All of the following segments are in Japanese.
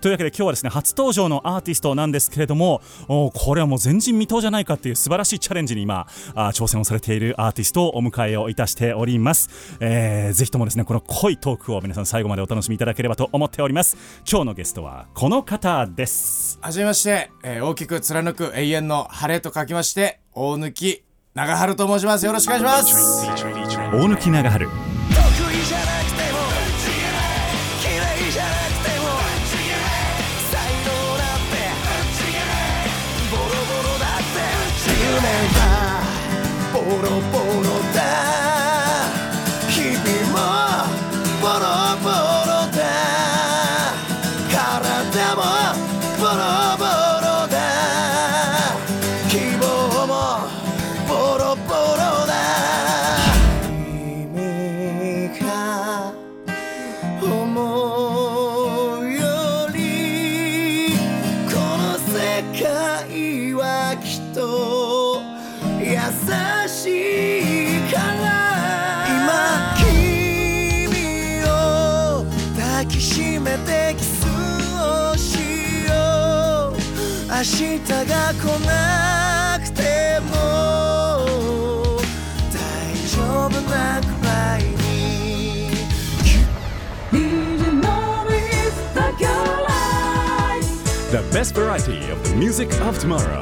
というわけで今日はですね初登場のアーティストなんですけれどもおこれはもう前人未到じゃないかっていう素晴らしいチャレンジに今あ挑戦をされているアーティストをお迎えをいたしております、えー、ぜひともですねこの濃いトークを皆さん最後までお楽しみいただければと思っております。今日のゲストはこの方です。はじめまして、えー大きく貫く永遠の晴れと書きまして大貫長春と申します。よろしくお願いします。大貫長春ロボロだ。日々もボロボロだ。体もボロボロだ。希望もボロボロだ。君が思うよりこの世界はきっと優しい。から今君を抱きしめてキスをしよう明日が来なくても大丈夫なくらいに The best variety of the music of tomorrow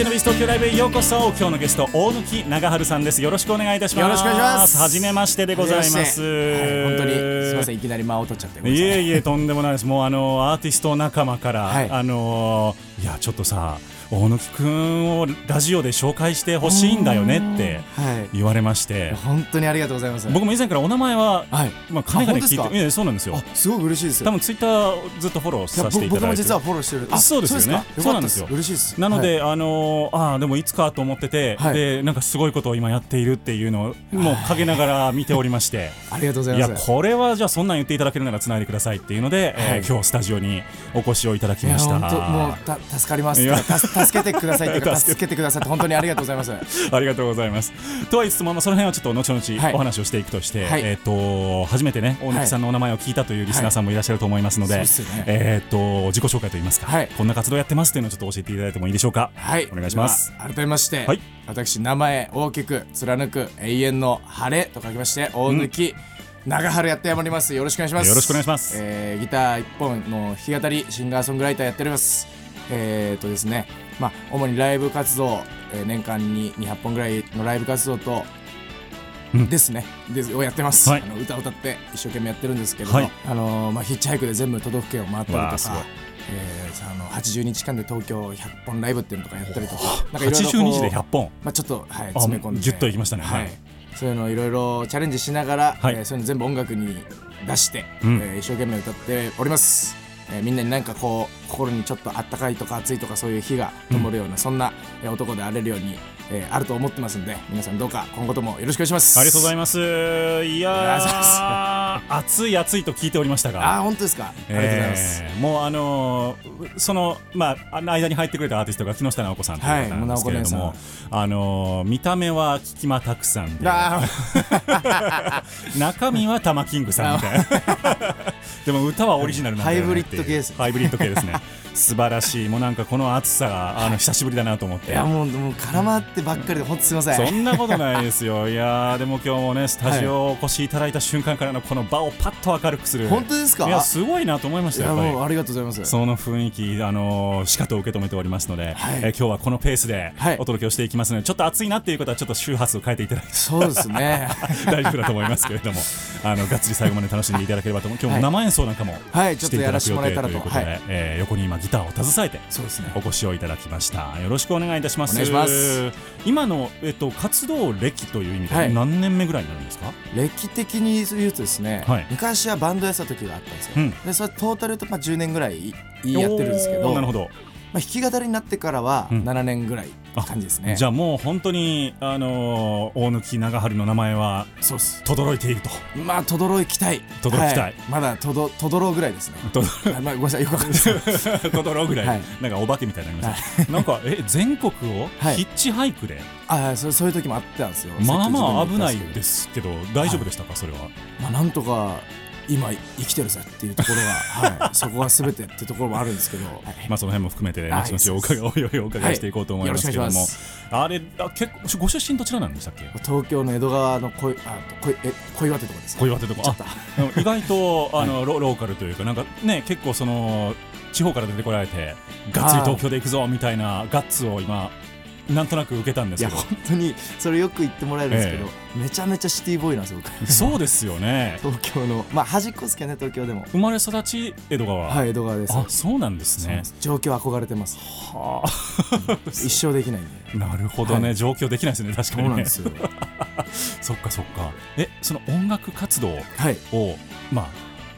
DJ のビース東京ライブへようこそ。今日のゲスト大貫長春さんです。よろしくお願いいたします。よろしくお願いします。はじめましてでございます、はい。本当にすみません。いきなり間を取っちゃっていえいえとんでもないです。もうあのアーティスト仲間から、はい。あのいやちょっとさ大貫くんをラジオで紹介してほしいんだよねってはい。言われまして。本当にありがとうございます。僕も以前からお名前は、はい。まあ、かねがね聞いていやそうなんですよ。あすごく嬉しいです多分ツイッターずっとフォローいやさせていただいて僕僕も実はフォローしてる。あそうですよね。そうなんですよ。嬉しいです。なので、あのーああでもいつかと思ってて、はい。でなんかすごいことを今やっているっていうのをもう陰ながら見ておりまして。ありがとうございやいますこれはじゃあそんなん言っていただけるならつないでくださいっていうので、えーはい今日スタジオにお越しをいただきいやました。本当もうた助かります助けてくださいって助けて。くださって本当にありがとうございます。ありがとうございます。とは言いつつも、まあ、その辺はちょっと後はい々お話をしていくとして、はい。えっ、と初めてね大貫さんのお名前を聞いたというリスナーさんもいらっしゃると思いますので、はい。ね。えっ、と自己紹介といいますか、はい。こんな活動やってますっていうのをちょっと教えていただいてもいいでしょうか？はい。お願いします。改めまして、はい。私名前大きく貫く永遠の晴れと書きまして大貫、長春やっております。よろしくお願いします。よろしくお願いします。えーギター一本の弾き語りシンガーソングライターやっておりますえー、とですねまあ主にライブ活動、えー年間に200本ぐらいのライブ活動とうん。ですね、ですをやってます、はい。あの歌を歌って一生懸命やってるんですけれども、はい。あのーまあ、ヒッチハイクで全部都道府県を回ったりとか、えーさあの80日間で東京100本ライブっていうのとかやったりとかなんかいろいろこう80日で100本？まあ、ちょっと、はい、詰め込んで。ギュッといきましたね。ははいい、そういうのをいろいろチャレンジしながら、はい。えーそういうの全部音楽に出して、うん。えー一生懸命歌っております、えーみんなになんかこう心にちょっとあったかいとか暑いとかそういう火が灯るような、そんな、男であれるように、えーあると思ってますんで皆さんどうか今後ともよろしくお願いします。ありがとうございます。いやありがとうございー熱い熱いと聞いておりましたが。あー本当ですか？ありがとうございます、えーもうあのーそのまああの間に入ってくれたアーティストが木下直子さんという方なんですけれども、はいあのー見た目は菊間拓さんであ中身は玉キングさんみたいな。でも歌はオリジナルなんだよねハイブリッド系ですね。ハイブリッド系ですね素晴らしい。もうなんかこの暑さがあの久しぶりだなと思って。いやもうもう絡まってばっかりで本当すみません。そんなことないですよ。いやーでも今日もねスタジオお越しいただいた瞬間からのこの場をパッと明るくする。本当ですか？いやすごいなと思いましたやっぱりもうありがとうございます。その雰囲気、あのーしかと受け止めておりますので、はい。えー今日はこのペースではい。お届けをしていきますので、ちょっと暑いなっていう方はちょっと周波数を変えていただいて。そうですね。大丈夫だと思いますけれどもあのがっつり最後まで楽しんでいただければと思う。今日も生演奏なんかもはいしていただく予定ということで、はいえー横に今ギターを携えてそうですね。お越しをいただきました。よろしくお願いいたします。お願いします。今の、えっと、活動歴という意味で、はい。何年目ぐらいになるんですか？歴的に言うとですね、はい。昔はバンドやってた時があったんですよ、うん。でそれトータルとまあ10年ぐらいやってるんですけどなるほどまあ、弾き語りになってからはうん。7年ぐらい感じですね、じゃあもう本当に、あのー大貫長春の名前はそうっす。轟いていると。まあ轟きたい。轟きたい。はまだとどとどろうぐらいですね。とあまあ、ごめんなさいよくわかんない。ですとどろうぐらい、はい。なんかお化けみたいになりました、なんかえ全国をはい。ヒッチハイクで、あそうそういう時もあったんですよ。まあまあ危ないですけど大丈夫でしたか、それは。まあ、なんとか今生きてるぜっていうところが、はい、そこが全てっていうところもあるんですけど、はい。まあその辺も含めてはい。後々お伺いおいおいお伺い。していこうと思いますけれども、はいあれあ結構ご出身どちらなんでしたっけ？東京の江戸川の小いあ小いえ小岩手とかですか小岩手とか。ちょっと。でも意外と あの、ロローカルというかなんかね結構その地方から出てこられてがっつり東京で行くぞみたいなガッツを今なんとなく受けたんですいやけど本当にそれよく言ってもらえるんですけど、めちゃめちゃシティボーイなんですよ僕。そうですよね。東京の。まあ端っこですけどね東京でも。生まれ育ち江戸川、はい江戸川です。あそうなんですね。状況憧れてます。は一生できないんで。あなるほどね、はい。状況できないですね確かにね。そうなんですよ。そっかそっか。えその音楽活動はい。をまあ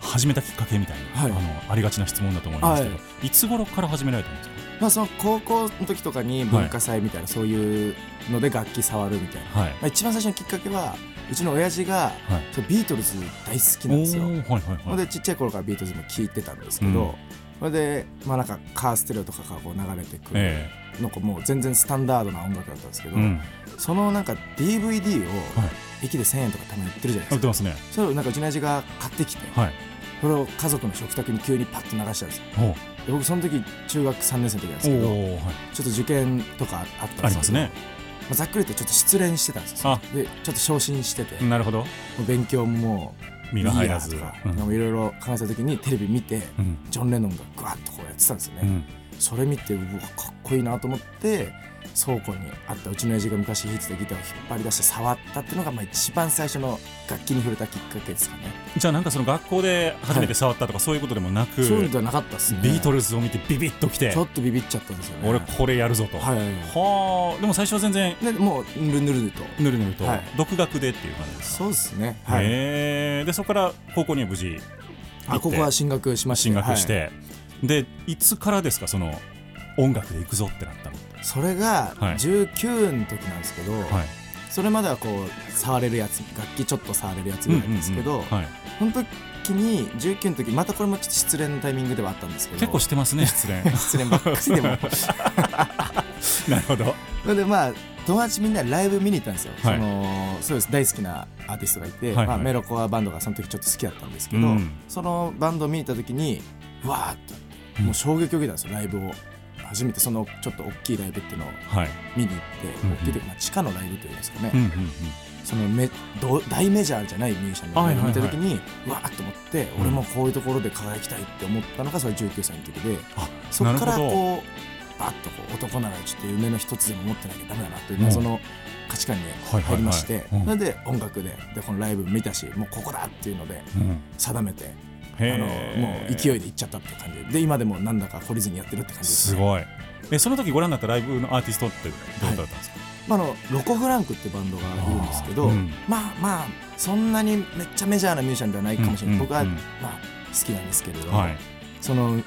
始めたきっかけみたいな、はい。あのありがちな質問だと思いますけど、、はいつ頃から始められたんですか？まあその高校の時とかに文化祭みたいな、そういうので楽器触るみたいな、はい。まあ、一番最初のきっかけはうちの親父がはい。ビートルズ大好きなんですよ。はいはいはい。ほんでちっちゃい頃からビートルズも聴いてたんですけど、うん。それでまあなんかカーステレオとかがこう流れてくる、え。なんかもう全然スタンダードな音楽だったんですけど、えうん。そのなんか DVD をはい。駅で1000円とかたまに売ってるじゃないですか。売ってますね。それをなんかうちの親父が買ってきてはい。それを家族の食卓に急にパッと流したんですよ僕その時中学3年生の時なんですけどはい。ちょっと受験とかあったんですけどね。まあざっくりとちょっと失恋してたんですよ。あ。でちょっと昇進してて。もなるほど。う勉強も身が入らず。いろいろ考えた時にテレビ見てうん。ジョン・レノンがグワッとこうやってたんですよね、うん。それ見てうわかっこいいなと思って倉庫にあったうちの親父が昔弾いてたギターを引っ張り出して触ったっていうのがまあ一番最初の楽器に触れたきっかけですかね。じゃあなんかその学校で初めて触ったとかそういうことでもなく、そういうのではなかったですね。ビートルズを見てビビッときてちょっとビビっちゃったんですよね。俺これやるぞと、はい。はいでも最初は全然でもうぬるぬると。ぬるぬると、はい。独学でっていう感じですか。そうですね。はい、へえでそこから高校には無事あここは進学しまして。進学して、はい。でいつからですかその音楽で行くぞってなったのそれがはい。19の時なんですけど、はい。それまではこう触れるやつ楽器ちょっと触れるやつぐらいなんですけど、うんうんうん。はい、その時に19の時またこれもちょっと失恋のタイミングではあったんですけど結構してますね失恋。失恋ばっかりでも。なるほど。それでまあ友達みんなでライブ見に行ったんですよ、はい。そのそうです。大好きなアーティストがいて、はいはい。まあ、メロコアバンドがその時ちょっと好きだったんですけど、うんそのバンドを見に行った時にうわーっとうん。もう衝撃を受けたんですよライブを初めてそのちょっと大きいライブっていうのをはい。見に行って、うんうん。大きいというか、まあ、地下のライブというんですかね、うんうんうん。そのめど大メジャーじゃないミュージシャンのライブを見た時はいに、うわーっと思って、うん俺もこういうところで輝きたいって思ったのがそれ19歳の時で。あそこからこうバッとこう男ならちょっと夢の一つでも持ってなきゃダメだなといううん。謎の価値観に入りまして、はい。はいはいうん。それで音楽ででこのライブ見たしもうここだっていうのでうん。定めてあへのーもう勢いでいっちゃったって感じで。で今でもなんだか懲りずにやってるって感じです、ね、すごい。えその時ご覧になったライブのアーティストってどうだったんですか、まあ、あのロコ・フランクってバンドがいるんですけど、うん。まあまあそんなにめっちゃメジャーなミュージシャンではないかもしれない、僕は、うんうん。うんまあ、好きなんですけれど、はい。その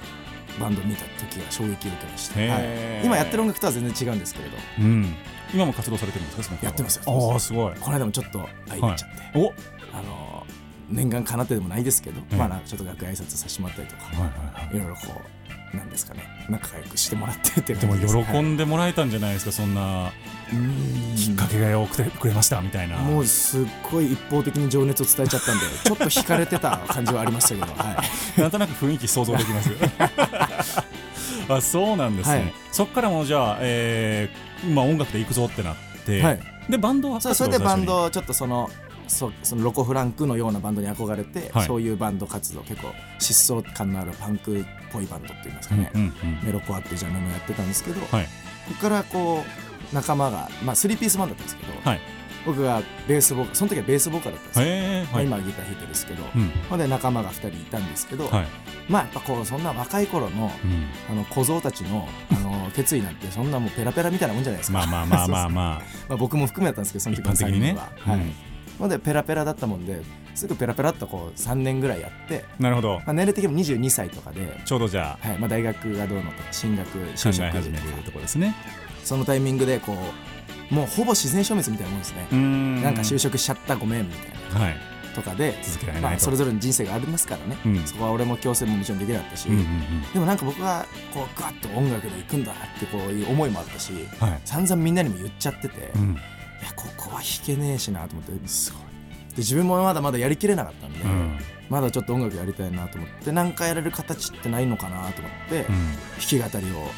バンドを見た時は衝撃を受けました、へはい。ー今やってる音楽とは全然違うんですけれど。うん、今も活動されてるんですか？やってますやってます。ああすごい。この間もちょっと会いに行っちゃって、お。あの念願かなってでもないですけど、うん。まあちょっと楽屋挨拶させてもらったりとか、はいろいろこうなんですかね仲良くしてもらってってでも喜んでもらえたんじゃないですか、そんなうん。きっかけがよくてくれましたみたいな。もうすっごい一方的に情熱を伝えちゃったんで ちょっと惹かれてた感じはありましたけど、はい、なんとなく雰囲気想像できます。あそうなんですね、はい。そっからもうじゃあ、えーまあ、音楽で行くぞってなって、はい。でバンドはそれでバンドをちょっとそのそそのロコ・フランクのようなバンドに憧れて、はい。そういうバンド活動結構疾走感のあるパンクっぽいバンドっていいますかね、最初にうんうん。メロコアっていうジャンルもやってたんですけど、こはい。こからこう仲間がまあ3ピースバンドだったんですけど、はい。僕がベースボーカルその時はベースボーカルだったんですよ、へえまあはい。今はギター弾いてるんですけど、うん。ほんで仲間が2人いたんですけど、はい。まあやっぱこうそんな若い頃のうん。あの小僧たちのあの決意なんてそんなもうペラペラみたいなもんじゃないですか。まあまあまあまあまあ。まあ僕も含めだったんですけどその一時の3般的にね。人は、はい。うんのでペラペラだったもんですぐペラペラっとこう3年ぐらいやって、なるほど。まあ、年齢的にも22歳とかで、ちょうどじゃあはいまあ、大学がどうのとか進学考就職え始めてるところですね。そのタイミングでこうもうほぼ自然消滅みたいなもんですね、なんか就職しちゃったごめんみたいなはい。とかで、続けられないと、まあ、それぞれの人生がありますからね、うん。そこは俺も強制ももちろんできなかったし、うんうんうん。でもなんか僕はこうガッと音楽で行くんだってこういう思いもあったしはい。散々みんなにも言っちゃってて、いうんやここは弾けねえしなと思ってすごい。で自分もまだまだやりきれなかったんで、うん。まだちょっと音楽やりたいなと思ってなんかやれる形ってないのかなと思って、弾き語りをこ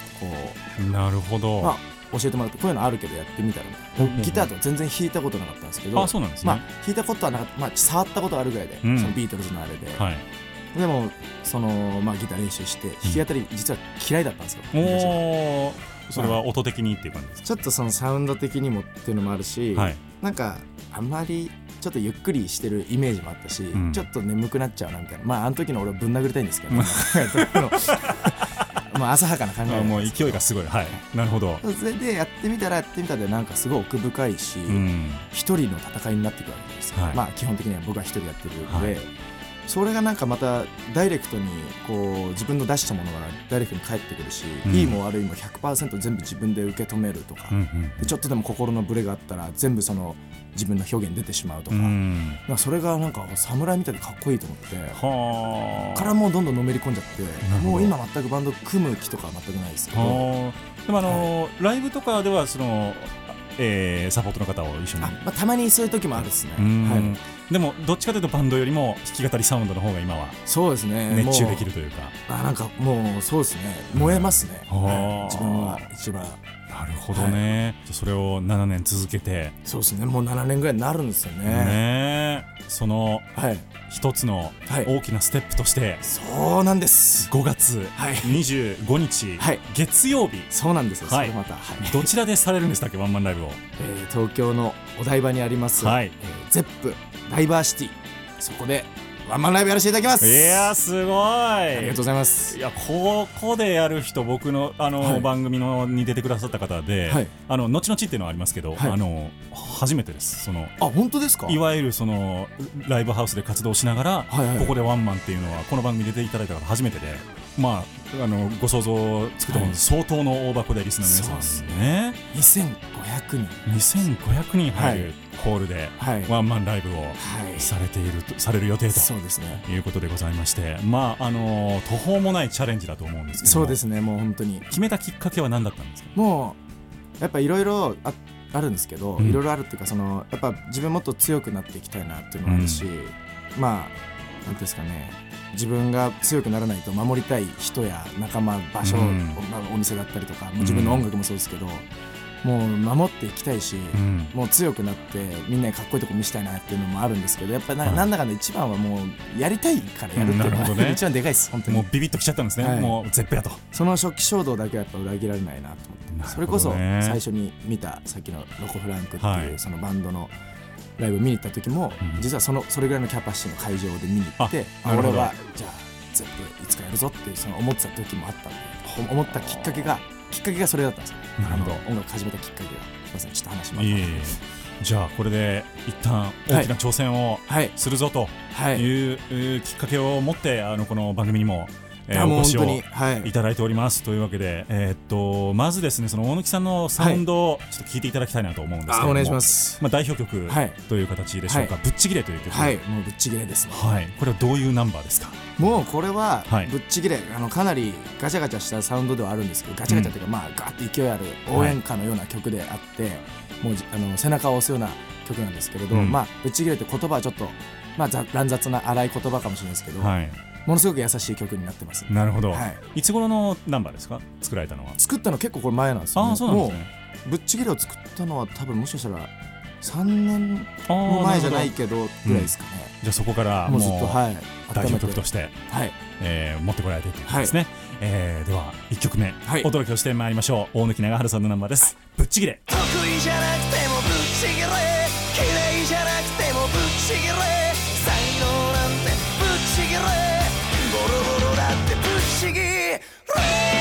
うんなるほど、う、まあ、教えてもらってこういうのあるけどやってみたらギターとか全然弾いたことなかったんですけどあそうなんですね、まあ弾いたことはなかった、まあ、触ったことあるぐらいで、うん。そのビートルズのあれで、はい。でもその、まあ、ギター練習して弾き語り実は嫌いだったんですよ、それは音的にっていう感じですちょっとそのサウンド的にもっていうのもあるし、かはい。なんかあんまりちょっとゆっくりしてるイメージもあったし、ん。ちょっと眠くなっちゃうなみたいなまああの時の俺をぶん殴りたいんですけど。まあ浅はかな考えあもう勢いがすごい。はい。なるほど。それでやってみたらやってみたでなんかすごい奥深いしうん。一、人の戦いになっていくわけですよ、はい。まあ基本的には僕は一人やってるので、はいそれがなんかまたダイレクトにこう自分の出したものがダイレクトに返ってくるし、うん。いいも悪いも100%全部自分で受け止めるとか、うんうんでちょっとでも心のブレがあったら全部その自分の表現出てしまうとか,、かそれがなんか侍みたいでかっこいいと思ってはあ。からもうどんどんのめり込んじゃってもう今全くバンド組む気とかは全くないですけど。はあ。でもあのーライブとかではその、えーサポートの方を一緒に。あ、まあ、たまにそういう時もあるですね、うん。はい、でもどっちかというとバンドよりも弾き語りサウンドの方が今はそうですね。熱中できるというか。あなんかもうそうですね。燃えますね、うん自分は一番なるほどね、じゃあそれを7年続けて。そうですね。もう7年ぐらいになるんですよね。ねそのはい。一つのはい。大きなステップとしてそうなんです。5月はい。25日、はい。月曜日。そうなんですよ、はい。それまた、はい。どちらでされるんでしたっけ？ワンマンライブを。えー東京のお台場にあります、はい。えーゼップダイバーシティ。そこでワンマンライブやらせていただきます。いやーすごい。ありがとうございます。いやここでやる人僕のあの、はい。番組のに出てくださった方で、はい。あの後々っていうのはありますけど、はい。あの初めてです。そのあ本当ですか？いわゆるそのライブハウスで活動しながら、はいはいここでワンマンっていうのはこの番組に出ていただいた方初めてでまああのご想像つくと思うんです、相当の大箱でリスナーの皆さんですね。2500人。2500人。入るホールではい。ワンマンライブをはい。されているとされる予定と。そうですね。いうことでございまして。まああの途方もないチャレンジだと思うんですけどそうですね。もう本当に。決めたきっかけは何だったんですか？もうやっぱいろいろああるんですけどうん。いろいろあるっていうかそのやっぱ自分もっと強くなっていきたいなっていうのもあるし、まあなんていうんですかね自分が強くならないと守りたい人や仲間場所、うん。まあお店だったりとかもう自分の音楽もそうですけど、もう守っていきたいし、うん。もう強くなってみんなにかっこいいとこ見せたいなっていうのもあるんですけどやっぱりな,、んだかんだ一番はもうやりたいからやるっていうのが、ね。一番でかいです本当に。もうビビッときちゃったんですね、はい。もうゼップやとその初期衝動だけはやっぱ裏切られないなと。思って、ねそれこそ最初に見たさっきのロコ・フランクってはいいうそのバンドのライブ見に行った時も、うん。実はそのそれぐらいのキャパシティの会場で見に行って俺はじゃあゼップいつかやるぞっていうその思ってた時もあったんでお思ったきっかけがきっかけがそれだったんですよ。なるほど。あの音楽始めたきっかけがすいません。ちょっと話まいえいえ。じゃあこれで一旦大きな挑戦をはい。するぞとはい。いう、えーきっかけを持ってあのこの番組にも、えーお越しをい。いただいております。というわけで、えーっとまずですねその大貫さんのサウンドをちょっと聞いていただきたいなと思うんですけれども、あお願いします。まあ、代表曲はい。という形でしょうか、はぶっちぎれという曲。はい。もうぶっちぎれですね。はい。これはどういうナンバーですか？もうこれははい。ぶっちぎれ、あのかなりガチャガチャしたサウンドではあるんですけどガチャガチャというか、まあガーッと勢いある応援歌のような曲であって、もうじあの背中を押すような曲なんですけれど、うん。まあぶっちぎれって言葉はちょっとまあざ乱雑な荒い言葉かもしれないですけど、はいものすごく優しい曲になってます。なるほど、はい。い、つ頃のナンバーですか？作られたのは。作ったの結構これ前なんですよ、ああそうなんですね。ぶっちぎりを作ったのは多分もしかしたら3年前じゃないけどぐらいですかね、ど。じゃあそこからもうずっとはい代表曲として、はい。えー持ってこられているということですね、えーでは1曲目、はい。お届けをしてまいりましょう。大貫長春さんのナンバーです。ぶっちぎれ。得意じゃなくてもぶっちぎれ。綺麗じゃなくてもぶっちぎれ。才能なんてぶっちぎれち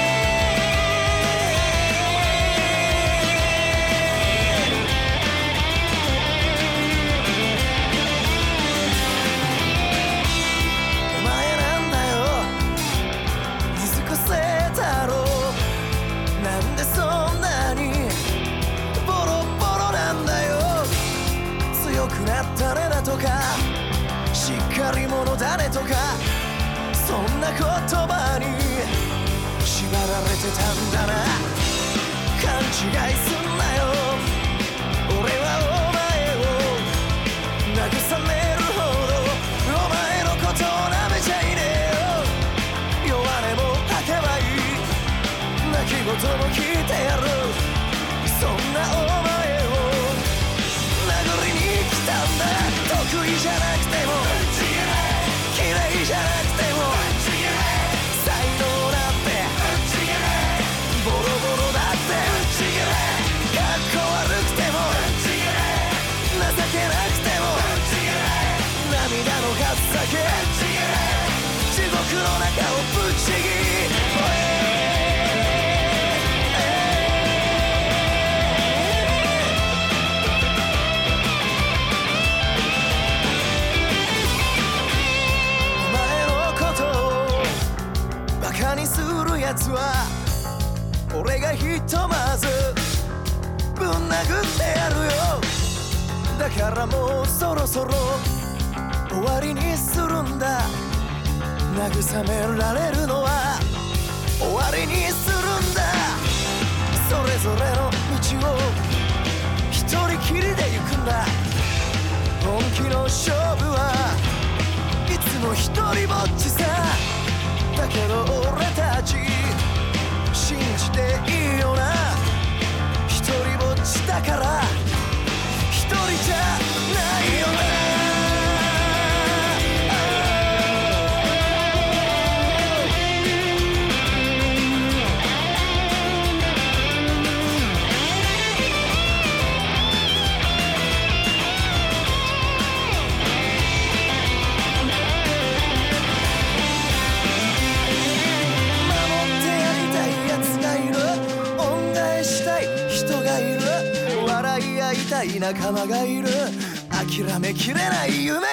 仲間がいる。諦めきれない夢。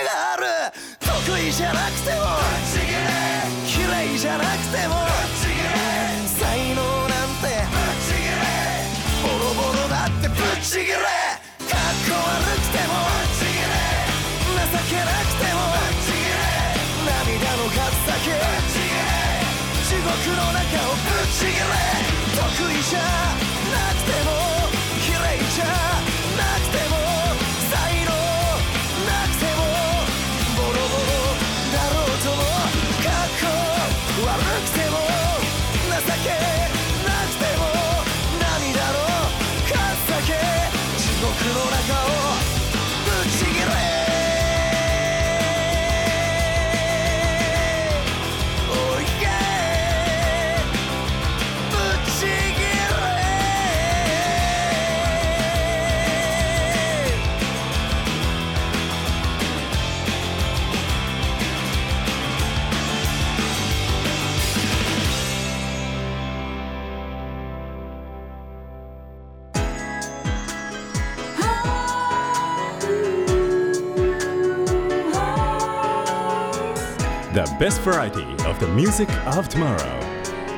Best variety of the music of tomorrow」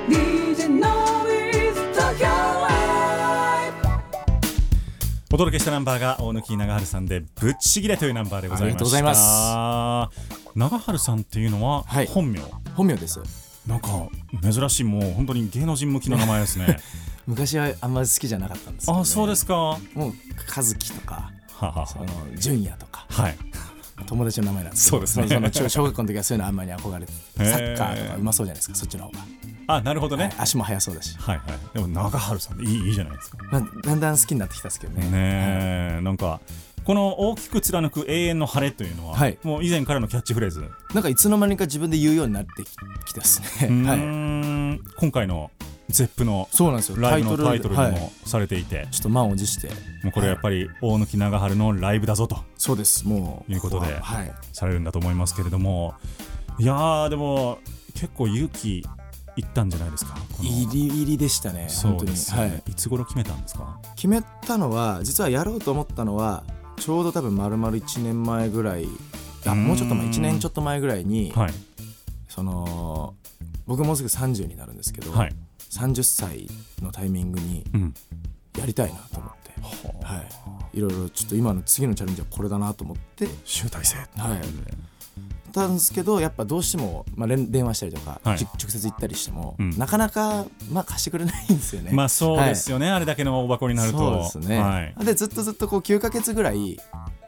DJ Noise Tokyo Live お届けしたナンバーが大貫長春さんで「ぶっちぎれ」というナンバーでございました。ありがとうございます。長春さんっていうのははい。本名、本名です。なんか珍しいもう本当に芸能人向きの名前ですね。昔はあんまり好きじゃなかったんですけど、ね、あそうですか。はもう和樹とかはは。その純也とか。はい友達の名前なんです。そうですね。その小小学校の時はそういうのあんまり憧れてサッカーとかうまそうじゃないですかそっちの。方が、あなるほどね、はい足も速そうだし、はいはい。でも長春さんいいいいじゃないですか。まあ、だんだん好きになってきたんですけどね。ねえ、なんかこの大きく貫く永遠の晴れというのは、はい。もう以前からのキャッチフレーズ、なんかいつの間にか自分で言うようになってききたですね、はい、ん今回のゼップのそうなんですよ。ライブのタイトルにはい。もされていて、ちょっと満を持して。もうこれやっぱり大貫長春のライブだぞと。そうです。もういうことでこははい。されるんだと思いますけれども。いやーでも結構勇気いったんじゃないですか入り入りでしたねそう本当に。ですよね、はい。い、つ頃決めたんですか？決めたのは実はやろうと思ったのはちょうど多分丸々1年前ぐらいあうん。もうちょっと前1年ちょっと前ぐらいに、はい。その僕もうすぐ30になるんですけど、はい30歳のタイミングにうん。やりたいなと思って、はい、いろいろちょっと今の次のチャレンジはこれだなと思って。集大成。はい。たんですけどやっぱどうしても、まあ、連電話したりとか、はい。じ直接行ったりしても、うん。なかなか、まあ、貸してくれないんですよね。まあそうですよね、あれだけの大箱になると。そうですね、はい、でずっとずっとこう9ヶ月ぐらい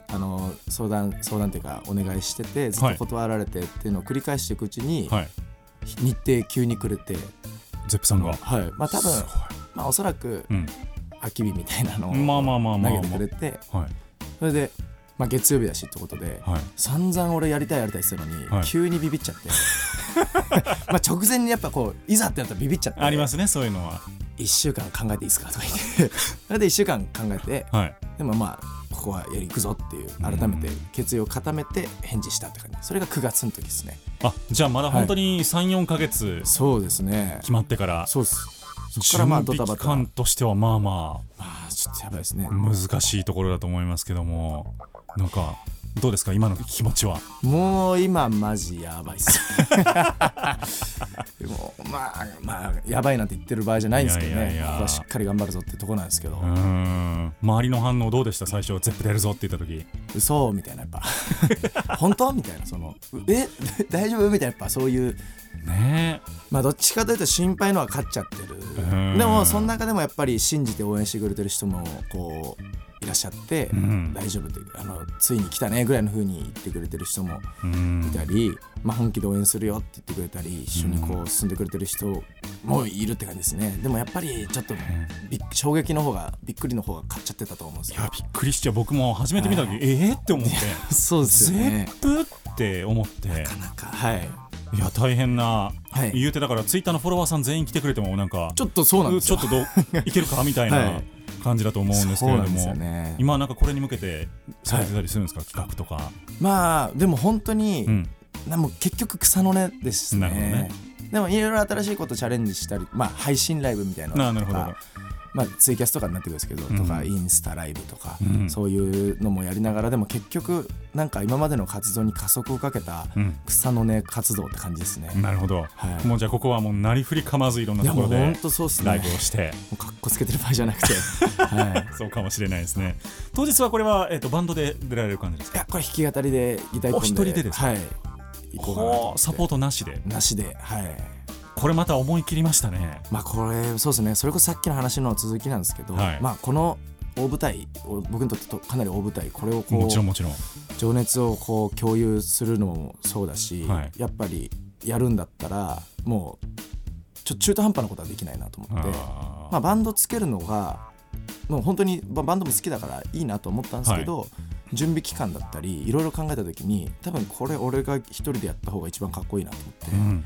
あの相談相談っていうかお願いしててずっと断られてっていうのを繰り返していくうちに、はい、日程急にくれて、ゼップさんが、はい。まあ多分すまあおそらくうき日みたいなのをまあまあまあまあまあ。投げてくれてはい。それで、まあ、月曜日だしってことで、はい。散々俺やりたいやりたいって言ってたのに、はい。急にビビっちゃって。まあ直前にやっぱこういざってなったらビビっちゃってありますねそういうのは。1週間考えていいですかとか言って。それで1週間考えてはい。でもまあここはやり行くぞっていう改めて決意を固めて返事したって感じ。それが9月の時ですね。あじゃあまだ本当に34か月そうですね。決まってから、そうです。そこからまあドタバタ。準備期間としてはまあままあちょっとやばいですね。あ難しいところだと思いますけども。なんかどうですか？今の気持ちは。もう今マジやばいっす。でもまあまあやばいなんて言ってる場合じゃないんですけどね。ここはしっかり頑張るぞってとこなんですけど、周りの反応どうでした？最初。ゼップ出るぞって言った時。嘘みたいなやっぱ。本当？みたいな。そのえ？大丈夫？みたいなやっぱそういう。ね。まあどっちかというと心配のは勝っちゃってん。るでもその中でもやっぱり信じて応援してくれてる人もこういらっしゃって、ん。大丈夫ってあのついに来たねぐらいの風に言ってくれてる人もいたり、まあ、本気で応援するよって言ってくれたり一緒にこう進んでくれてる人もいるって感じですね。でもやっぱりちょっと衝撃の方がびっくりの方が勝っちゃってたと思うんですよいやびっくりしちゃう。僕も初めて見た時ええって思って。そうですね。ップって思って。なかなかはい。いや大変な、はい。言うてだからツイッターのフォロワーさん全員来てくれてもなんかちょっとそうなんですよ。ちょっとどういけるかみたい はない感じだと思うんですけれども、ね。今なんかこれに向けてされてたりするんですか、企画とか、まあでも本当に、うん、でも結局草の根ですね。なるほどね。でもいろいろ新しいことチャレンジしたりまあ配信ライブみたいなのとななるほど。かまあツイキャスとかになってくるんですけど、うん。とかインスタライブとか、うん。そういうのもやりながらでも結局なんか今までの活動に加速をかけたうん。草の根活動って感じですね、なるほど、はい。もうじゃあここはもうなりふり構わずいろんなところで本当そうっすね。ライブをして、かっこつけてる場合じゃなくて。はい。そうかもしれないですね。当日はこれは、えっとバンドで出られる感じですか？いやこれ弾き語りでギター一本で。お一人でですか？はい。行こう。サポートなしで。なしで。はいこれまた思い切りましたね。まあこれそうですね。それこそさっきの話の続きなんですけど、はい。まあこの大舞台お僕にとってとかなり大舞台これをこうもちろんもちろん。情熱をこう共有するのもそうだし、はい。やっぱりやるんだったらもうちょ中途半端なことはできないなと思ってまあ、バンドつけるのがもう本当にババンドも好きだからいいなと思ったんですけど、準備期間だったりいろいろ考えた時に多分これ俺が一人でやった方が一番かっこいいなと思って、うん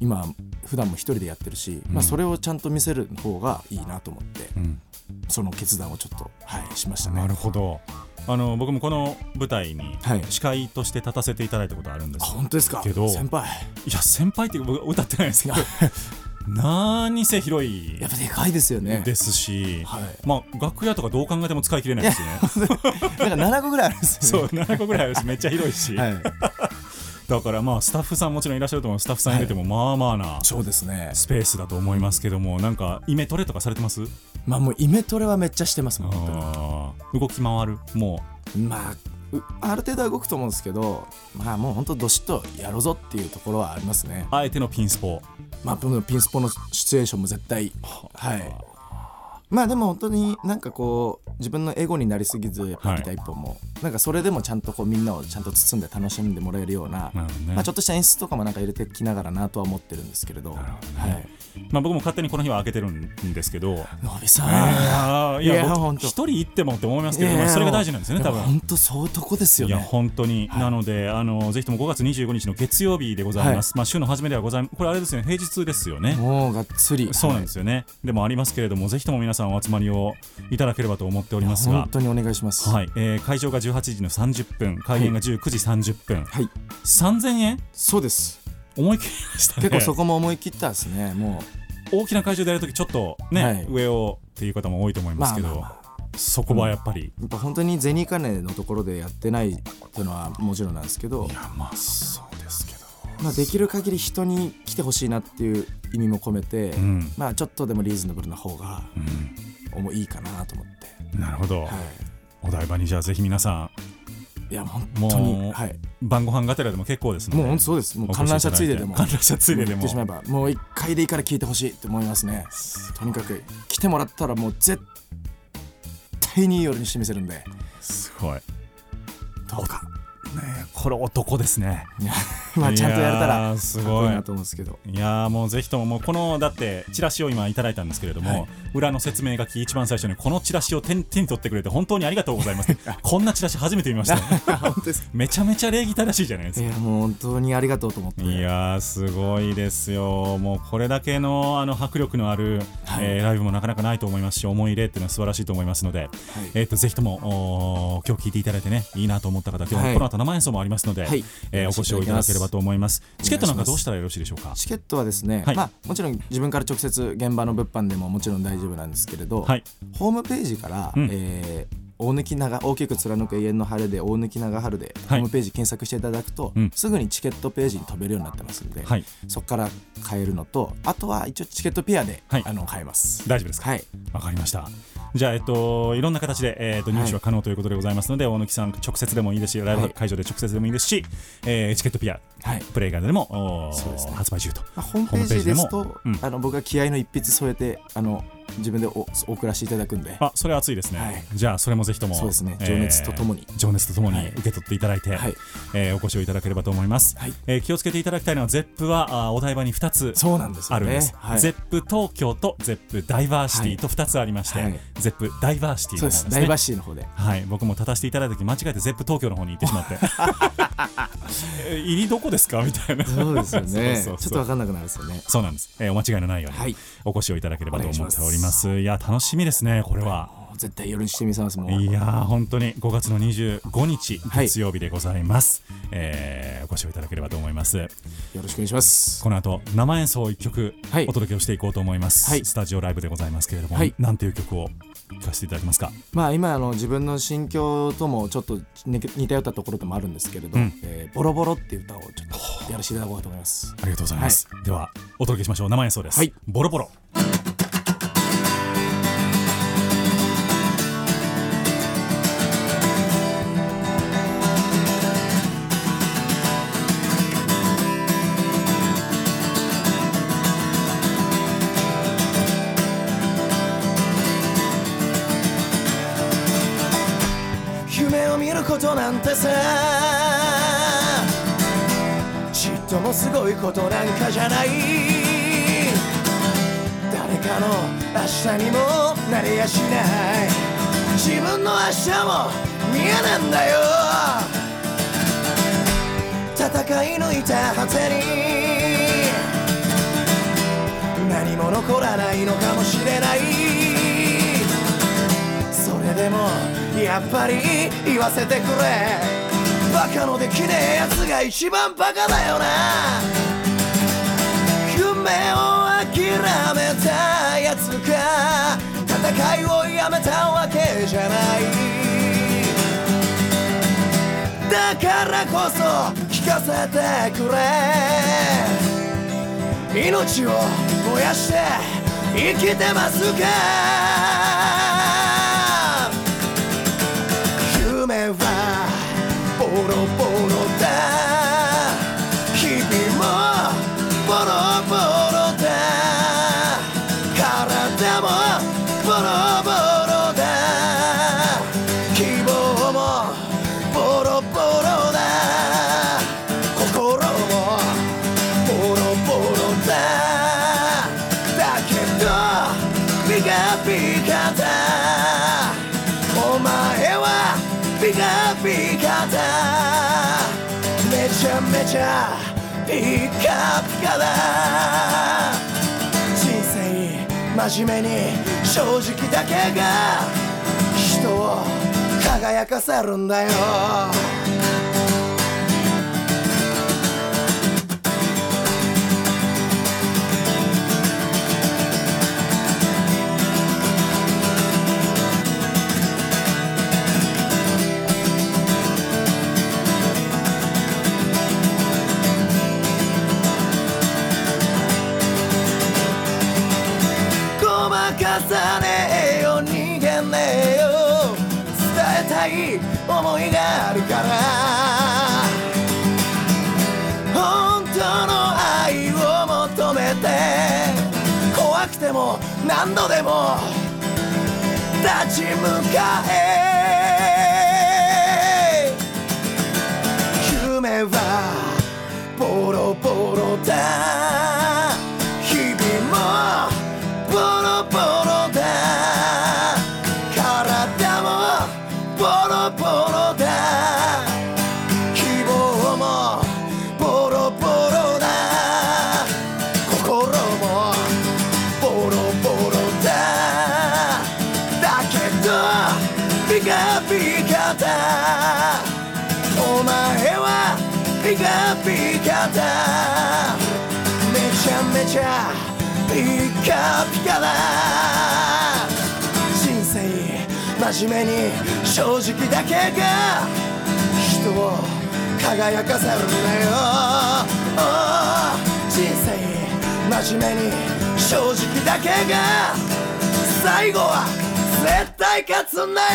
今普段も一人でやってるし、まあ、それをちゃんと見せる方がいいなと思って、うん。その決断をちょっと、はい、しましたね。なるほど。あの僕もこの舞台にはい。司会として立たせていただいたことあるんですあよ本当ですか？けど先輩。いや先輩って僕歌ってないですけど 何せ広いやっぱでかいですよね。ですし、はい。まあ楽屋とかどう考えても使い切れないですね。なんか7個ぐらいあるんですそうよね7個ぐらいあるしめっちゃ広いし、はい、だからまあスタッフさんもちろんいらっしゃると思うスタッフさん入れてもまあまあなそうですね。スペースだと思いますけどもなんかイメトレとかされてます？まあもうイメトレはめっちゃしてますもん本当に。あー動き回る？もまあうある程度は動くと思うんですけどまあもう本当どしっとやろうぞっていうところはありますね。うあえてのピンスポ。まあピンスポのシチュエーションも絶対。はいまあでも本当になんかこう自分のエゴになりすぎずやっぱギター一本も、なんかそれでもちゃんとこうみんなをちゃんと包んで楽しんでもらえるような、ね。まあ、ちょっとした演出とかもなんか入れてきながらなとは思ってるんですけれど。はい。まあ、僕も勝手にこの日は開けてるんですけど、のびさん、いや一人行ってもって思いますけど、まあそれが大事なんですよね多分。本当そういうとこですよいやね本当に、なのであのぜひとも5月25日の月曜日でございます、まあ週の初めではございこれあれですよね。平日ですよね。もうがっつり。そうなんですよね、でもありますけれどもぜひとも皆さんお集まりをいただければと思っておりますが。本当にお願いします。はい、えー会場が18時の30分開演が19時30分、はい。3000円？そうです。思い切りましたね。結構そこも思い切ったですねも大きな会場でやるときちょっとね、はい。上をっていう方も多いと思いますけど、まあまあまそこはやっぱり、うやっぱ本当に銭金のところでやってないっていうのはもちろんなんですけど。いやまあそう。ですけどまあ、できる限り人に来てほしいなっていう意味も込めて、ん。まあちょっとでもリーズナブルな方が、おもいいかなと思って、なるほど、はお台場にじゃあぜひ皆さい、いや本もう当にはい。ん晩ご飯がてらでも結構ですのでもう本当そうです。もう観覧車ついででも。観覧車ついででも。言ってしまえばもう一回でいいから聞いてほしいって思いますね。とにかく来てもらったらもう絶対にいい夜にしてみせるんです。ごいどうかこれ男ですね。まあちゃんとやれたらーすごい。なと思うんですけど。いやーもうぜひとももうこのだってチラシを今いただいたんですけれども、はい。裏の説明書き一番最初にこのチラシを手に手に取ってくれて本当にありがとうございます。こんなチラシ初めて見ました。めちゃめちゃ礼儀正しいじゃないですか。いやもう本当にありがとうと思って。いやーすごいですよ、もうこれだけのあの迫力のある、はい。えーライブもなかなかないと思いますし、思い入れっていうのは素晴らしいと思いますので、えー、とぜひとも今日聞いていただいてね、いいなと思った方、今日ははい。この後生演奏もありますので、はいえーお越しをいただければと思います。チケットなんかどうしたらよろしいでしょうか。チケットはですね、はいまあもちろん自分から直接現場の物販でももちろん大丈夫なんですけれど、はい、ホームページから、うんえー大貫長大きく貫く永遠の晴れで大貫長春でホームページ検索していただくと、うんすぐにチケットページに飛べるようになってますんで、はいそこから買えるのとあとは一応チケットピアで、はいあの買えます大丈夫ですか。はいわかりました。じゃあ、えっと、いろんな形で、えっと、入手は可能ということでございますので、大貫さん直接でもいいですし、ライブはい会場で直接でもいいですし、えーチケットぴあ、はい。プレイガイドでも、そうですね。発売中と。まあ、ホームページでもうん。あの僕が気合の一筆添えてあの自分でお送らせていただくんで。あ、それは熱いですね。はい。じゃあ、それもぜひとも、そうですね。えー情熱とともに。情熱とともにはい。受け取っていただいて、はい。えーお越しをいただければと思います。はい。えー気をつけていただきたいのは、 Zepp はあーお台場に2つそうなんですあるんです。はい。 Zepp 東京と Zepp DiverCity と2つありまして、はい。 Zepp DiverCity の方ですね。 DiverCity の方で。はい、僕も立たせていただいた時間違えて Zepp 東京の方に行ってしまって。え入りどこですか？みたいな。そうですよね。ちょっと分かんなくなるんですよね。そうなんです、えーお間違いのないように、はい。お越しをいただければと思っておりお願いしまます。いや楽しみですねこれは。絶対夜にしてみせますもういやー本当に。5月の25日はい。月曜日でございます、えーお越しをいただければと思います。よろしくお願いします。この後生演奏を1曲はい。お届けをしていこうと思います、はい。スタジオライブでございますけれども、はい。なんていう曲を聴かせていただけますか？まあ今あの自分の心境ともちょっと似似たようなところでもあるんですけれど、うん。えーボロボロっていう歌をちょっとやらせていただこうと思います。ありがとうございます、ではお届けしましょう。生演奏です、はい。ボロボロなんてさ。ちっともすごいことなんかじゃない。誰かの明日にもなれやしない。自分の明日も見えねんだよ。戦い抜いた果てに。何も残らないのかもしれない。それでもやっぱり言わせてくれ。バカのできねえやつが一番バカだよな。夢を諦めたやつか戦いをやめたわけじゃない。だからこそ聞かせてくれ。命を燃やして生きてますか。だ。人生真面目に正直だけが人を輝かせるんだよ。本当の愛を求めて怖くても何度でも立ち向かえ。夢はボロボロだ。日々もボロボロ真面目に正直だけが人を輝かせるんだよ。人生真面目に正直だけが最後は絶対勝つんだよ。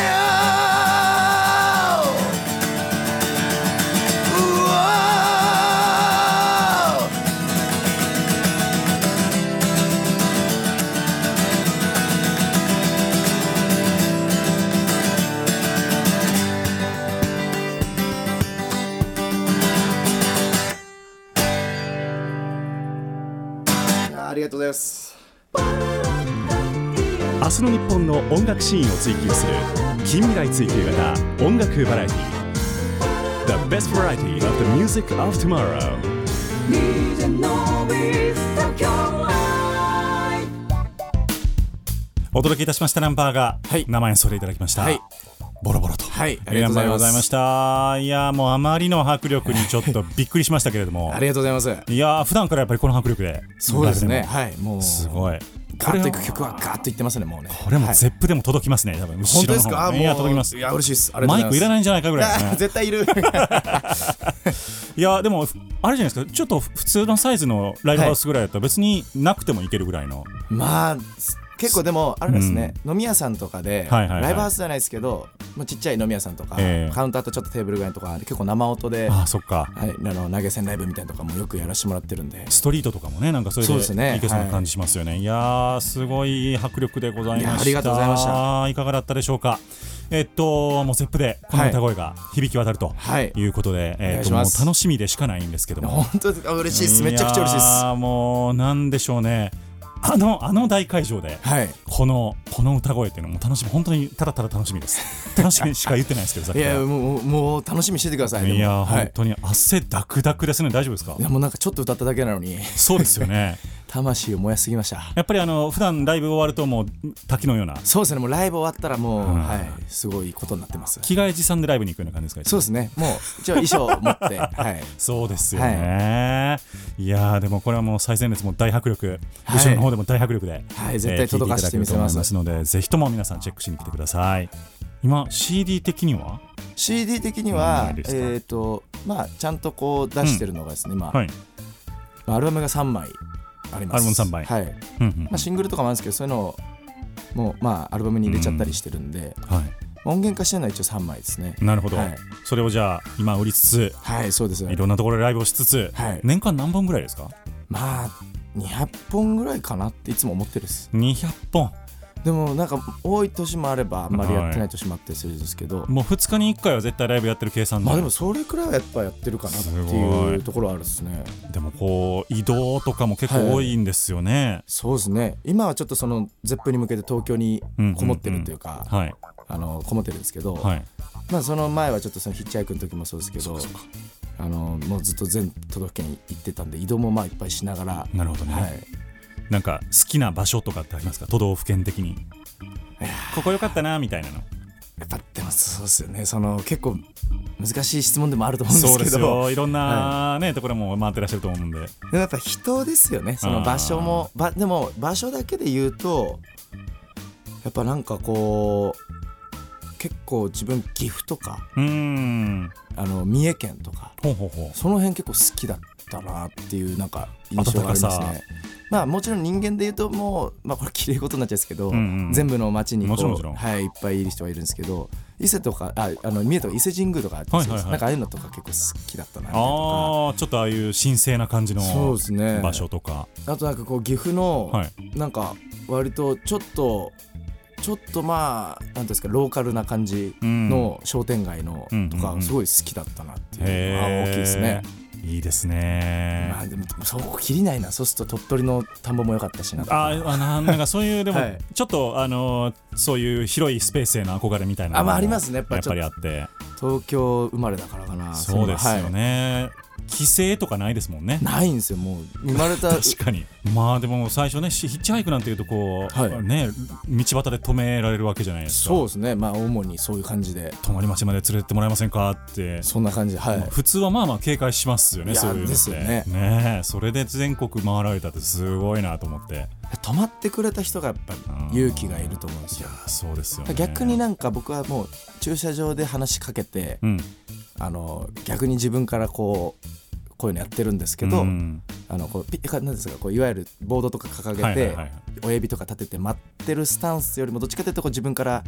ありがとうございます。明日の日本の音楽シーンを追求する近未来追求型音楽バラエティ The best variety of the music of tomorrow. お届けいたしましたナンバーが、はい。生演奏でいただきました、はいボロボロと。はいありがとうございました。いやーもうあまりの迫力にちょっとびっくりしましたけれども。ありがとうございます。いやー普段からやっぱりこの迫力でそうですね。はいもう。すごい。ガッといくこ曲はガッといってますねもうね。れもはい。ゼップでも届きますね多分。後ろの本当ですか？方いや届きます。いや嬉しいです。マイクいらないんじゃないかぐらいね。絶対いる。いやでもふあれじゃないですか？ちょっと普通のサイズのライブハウスぐらいだったら別になくてもいけるぐらいの、まあす結構でもあれですね、飲み屋さんとかで、はいはいはい。ライブハウスじゃないですけど、まあ、ちっちゃい飲み屋さんとか、ええ。カウンターとちょっとテーブルぐらいとか結構生音で、ああそっか。はい、あの投げ銭ライブみたいなのとかもよくやらせてもらってるんで。ストリートとかもねなんかそうですねでいけそうな感じしますよね、い、やーすごい迫力でございました。いやありがとうございました。いかがだったでしょうか。えっともうゼップでこの歌声が響き渡るとはいいうことで、えっともう楽しみでしかないんですけども。本当です。あ嬉しいです。めちゃくちゃ嬉しいです。やーもうなんでしょうねあのあの大会場ではい。このこの歌声っていうのも楽しみ本当にただただ楽しみです。楽しみしか言ってないですけどさっいやもうもう楽しみにしててください。いや、はい、本当に汗ダクダクですね。大丈夫ですか？いやもうなんかちょっと歌っただけなのに。そうですよね。魂を燃やしすぎました。やっぱりあの普段ライブ終わるともう滝のような。そうですね。もうライブ終わったらもう、うん。はいすごいことになってます。着替え持参でライブに行くような感じですか？そうですね。もう一応衣装を持って はい。そうですよね、い、やーでもこれはもう最前列も大迫力、はい。後ろの方でも大迫力で、はい絶対届かせてみせます。のでぜひとも皆さんチェックしに来てください。今 CD 的には？CD 的になはえっ、とまあちゃんとこう出してるのがですね、今、はい。まあアルバムが3枚あります。アルバム三枚。はい、うんうんまあ、シングルとかもあるんですけどそういうのをもうまあアルバムに入れちゃったりしてるんで、は音源化してるのは一応3枚ですね。い、なるほど、はい。それをじゃあ今売りつつはいそうです。いろんなところでライブをしつつ、はい。年間何本ぐらいですか？まあ200本ぐらいかなっていつも思ってるです。200本でもなんか多い年もあればあんまりやってない年もあったりするんですけど、もう2日に1回は絶対ライブやってる計算で。まあでもそれくらいはやっぱやってるかなっていうい。ところはあるですね。でもこう移動とかも結構多いんですよね、そうですね。今はちょっとそのゼップに向けて東京にこもってるというか、はい。あのこもってるんですけど、はい。まあその前はちょっとそのヒッチハイクの時もそうですけどあのもうずっと全都道府県行ってたんで移動もまあいっぱいしながらなるほどね。はい、なんか好きな場所とかってありますか？都道府県的に。ここ良かったなみたいなの。やっぱでもそうですよね。その結構難しい質問でもあると思うんですすけど。よ。いろんなね、ところも回ってらっしゃると思うんで。でもやっぱ人ですよね。その場所も。ばでも場所だけで言うとやっぱなんかこう結構自分岐阜とかあの三重県とかその辺結構好きだったなっていうなんか印象がありますね。まあもちろん人間で言うともうまあこれ綺麗事になっちゃうんですけど、んうん全部の町にはいいっぱいいる人はいるんですけど伊勢とかああの三重とか伊勢神宮とかあって、はいはいはい。なんかああいうのとか結構好きだったなああちょっとああいう神聖な感じのかそうですね。場所とか。あとなんかこう岐阜の、はい。なんか割とちょっとちょっとまあなんていうんですかローカルな感じの商店街のとかすごい好きだったなっていうのへが大きいですね。いいですね。まあでもそこ切りないな。そうすると鳥取の田んぼも良かったしなあーあななんかそういうでも、はい。ちょっとあのーそういう広いスペースへの憧れみたいなあまあありますね。やっぱやっぱりあって。東京生まれだからかな。そうですよはいね、帰省とかないですもんね。ないんですよ。もう生まれた。確かに。まあでも最初ねしヒッチハイクなんていうとこう、はい。ね道端で止められるわけじゃないですか。そうですね。まあ主にそういう感じで。泊まり町まで連れてってもらえませんかって。そんな感じではい。普通はまあまあ警戒しますよねそういうのですよね。ねえ。それで全国回られたってすごいなと思って。泊まってくれた人がやっぱり勇気がいると思うんですよ。そうですよね。逆になんか僕はもう駐車場で話しかけてうんあの逆に自分からこうこういうのやってるんですけど、うん。あのこうピなんですかこういわゆるボードとか掲げて、親指とか立てて待ってるスタンスよりもどっちかというとこう自分から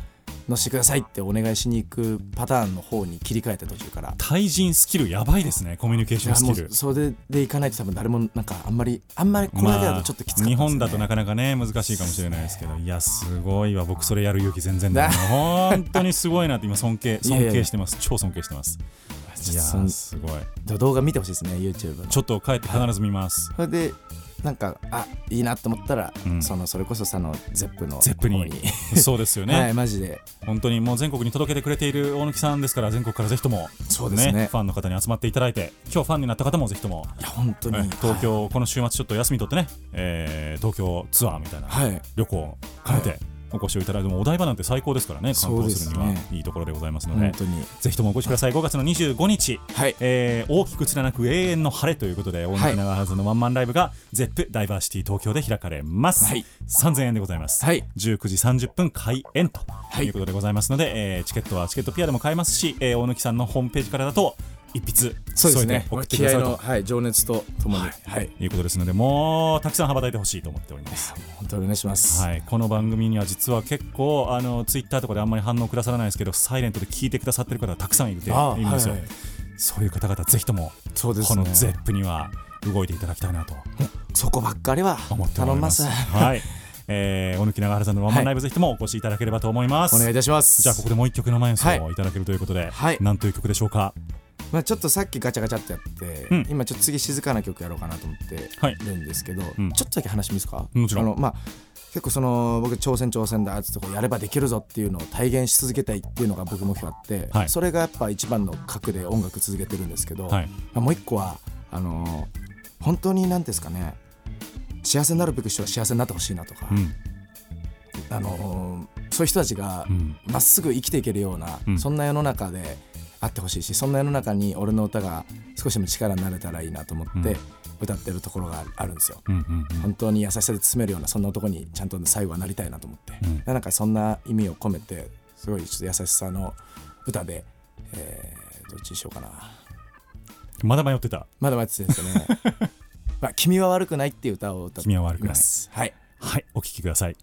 乗せてくださいってお願いしに行くパターンの方に切り替えて途中から。対人スキルやばいですねコミュニケーションスキル。それで行かないと多分誰もなんかあんまりあんまりこれだけだとちょっときつかったです、ね。日本だとなかなかね難しいかもしれないですけど。いやすごいわ。僕それやる勇気全然ない。本当にすごいなって今尊敬尊敬してます。超尊敬してますいやすごい。動画見てほしいですね YouTube のちょっと帰って必ず見ます。それでなんかあいいなと思ったら、うん。そのそれこそさのゼップのゼップに。そうですよね、はいマジで。本当にもう全国に届けてくれている大貫さんですから全国からぜひとも。そうですね。ファンの方に集まっていただいて今日ファンになった方もぜひとも。いや本当に、え東京、この週末ちょっと休み取ってね、えー東京ツアーみたいなはい。旅行を兼ねてお越しをいただいてもお台場なんて最高ですからね。観光するにはいいところでございますので。ぜひともお越しください。5月の25日、はい。えー大きく貫く永遠の晴れということで大貫長原のワンマンライブが ZEP ダイバーシティ東京で開かれます、はい。3000円でございます、はい。19時30分開演といいうことでございますので、えーチケットはチケットピアでも買えますし、えー大貫さんのホームページからだと一筆そうですね。送ってく気合の、ださるとはい、情熱とともに、はいいうことですのでもうたくさん羽ばたいてほしいと思っております。本当にお願いします、はい、この番組には実は結構あのツイッターとかであんまり反応くださらないですけどサイレントで聞いてくださってる方がたくさんいるているんですよ、はいはい。そういう方々ぜひともそうですね。この ZEP には動いていただきたいなと。そこばっかりは思ってお頼みまります。す はい。えー、小貫長原さんのワンマンライブぜひともお越しいただければと思います、お願いいたします。じゃあここでもう一曲生演奏はい。をいただけるということで、はい。なんという曲でしょうか？まあ、ちょっとさっきガチャガチャってやって、うん。今ちょっと次静かな曲やろうかなと思ってはい。るんですけど、うん。ちょっとだけ話してもいいですか？もちろん。あの、まあ、結構その僕挑戦挑戦だっつってこうやればできるぞっていうのを体現し続けたいっていうのが僕目標あって、はい。それがやっぱ一番の核で音楽続けてるんですけど、はい。まあ、もう一個はあのー本当に何ですかね幸せになるべく人は幸せになってほしいなとか、うん。あのーそういう人たちがうん。まっすぐ生きていけるような、うん。そんな世の中であってほしいしそんな世の中に俺の歌が少しでも力になれたらいいなと思って歌ってるところがあるんですよ。うんうんうん。本当に優しさで包めるようなそんな男にちゃんと最後はなりたいなと思って、うん。なんかそんな意味を込めてすごいちょっと優しさの歌で、えーどっちにしようかな。まだ迷ってた。まだ待っててですね。まあ、君は悪くないっていう歌を歌って君は悪くない。はい。はいお聴きください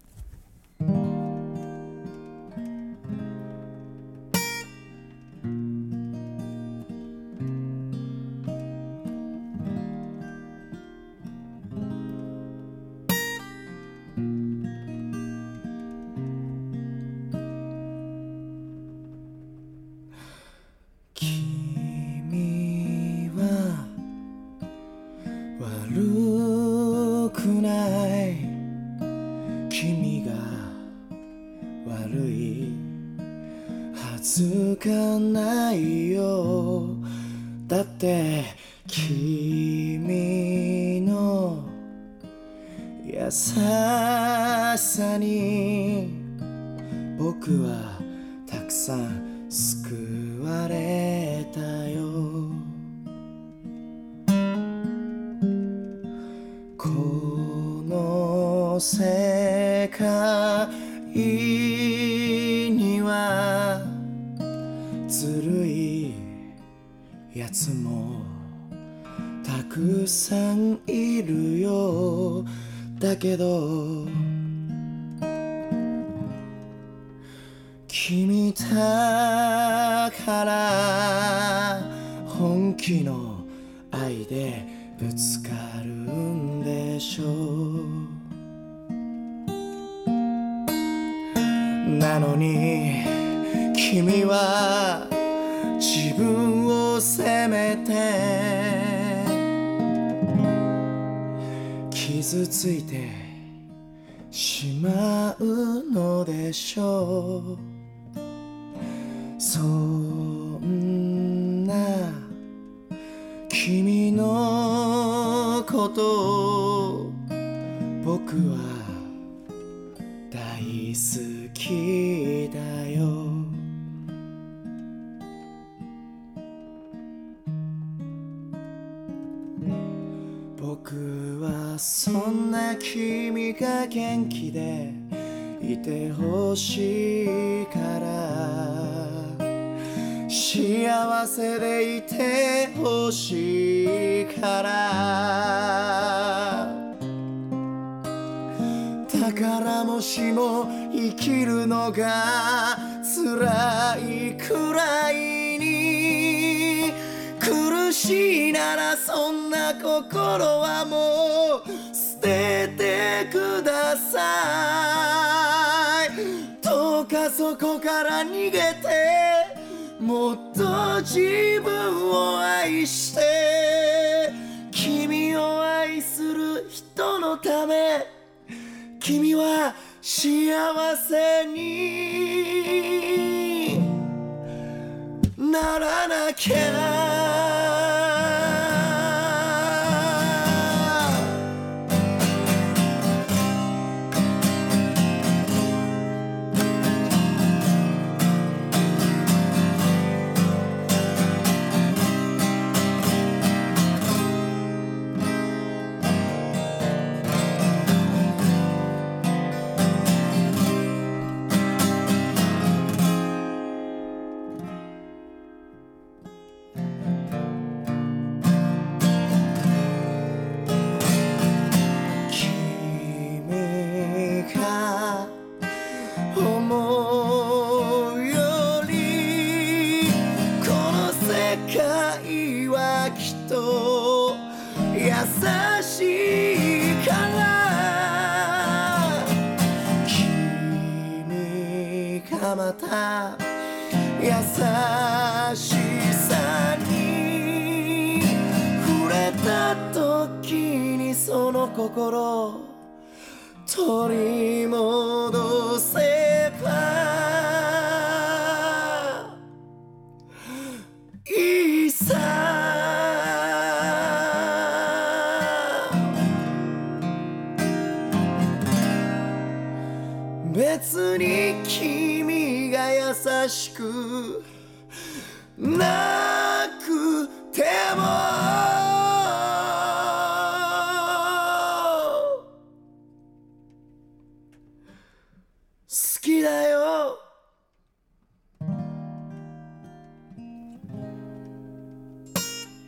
なのに君は自分を責めて傷ついてしまうのでしょう。そんな君のことをきだよ。僕はそんな君が元気でいてほしいから。幸せでいてほしいから。だからもしも生きるのが辛いくらいに苦しいならそんな心はもう捨ててください。どうかそこから逃げてもっと自分を愛して君を愛する人のため君は幸せにならなきゃ。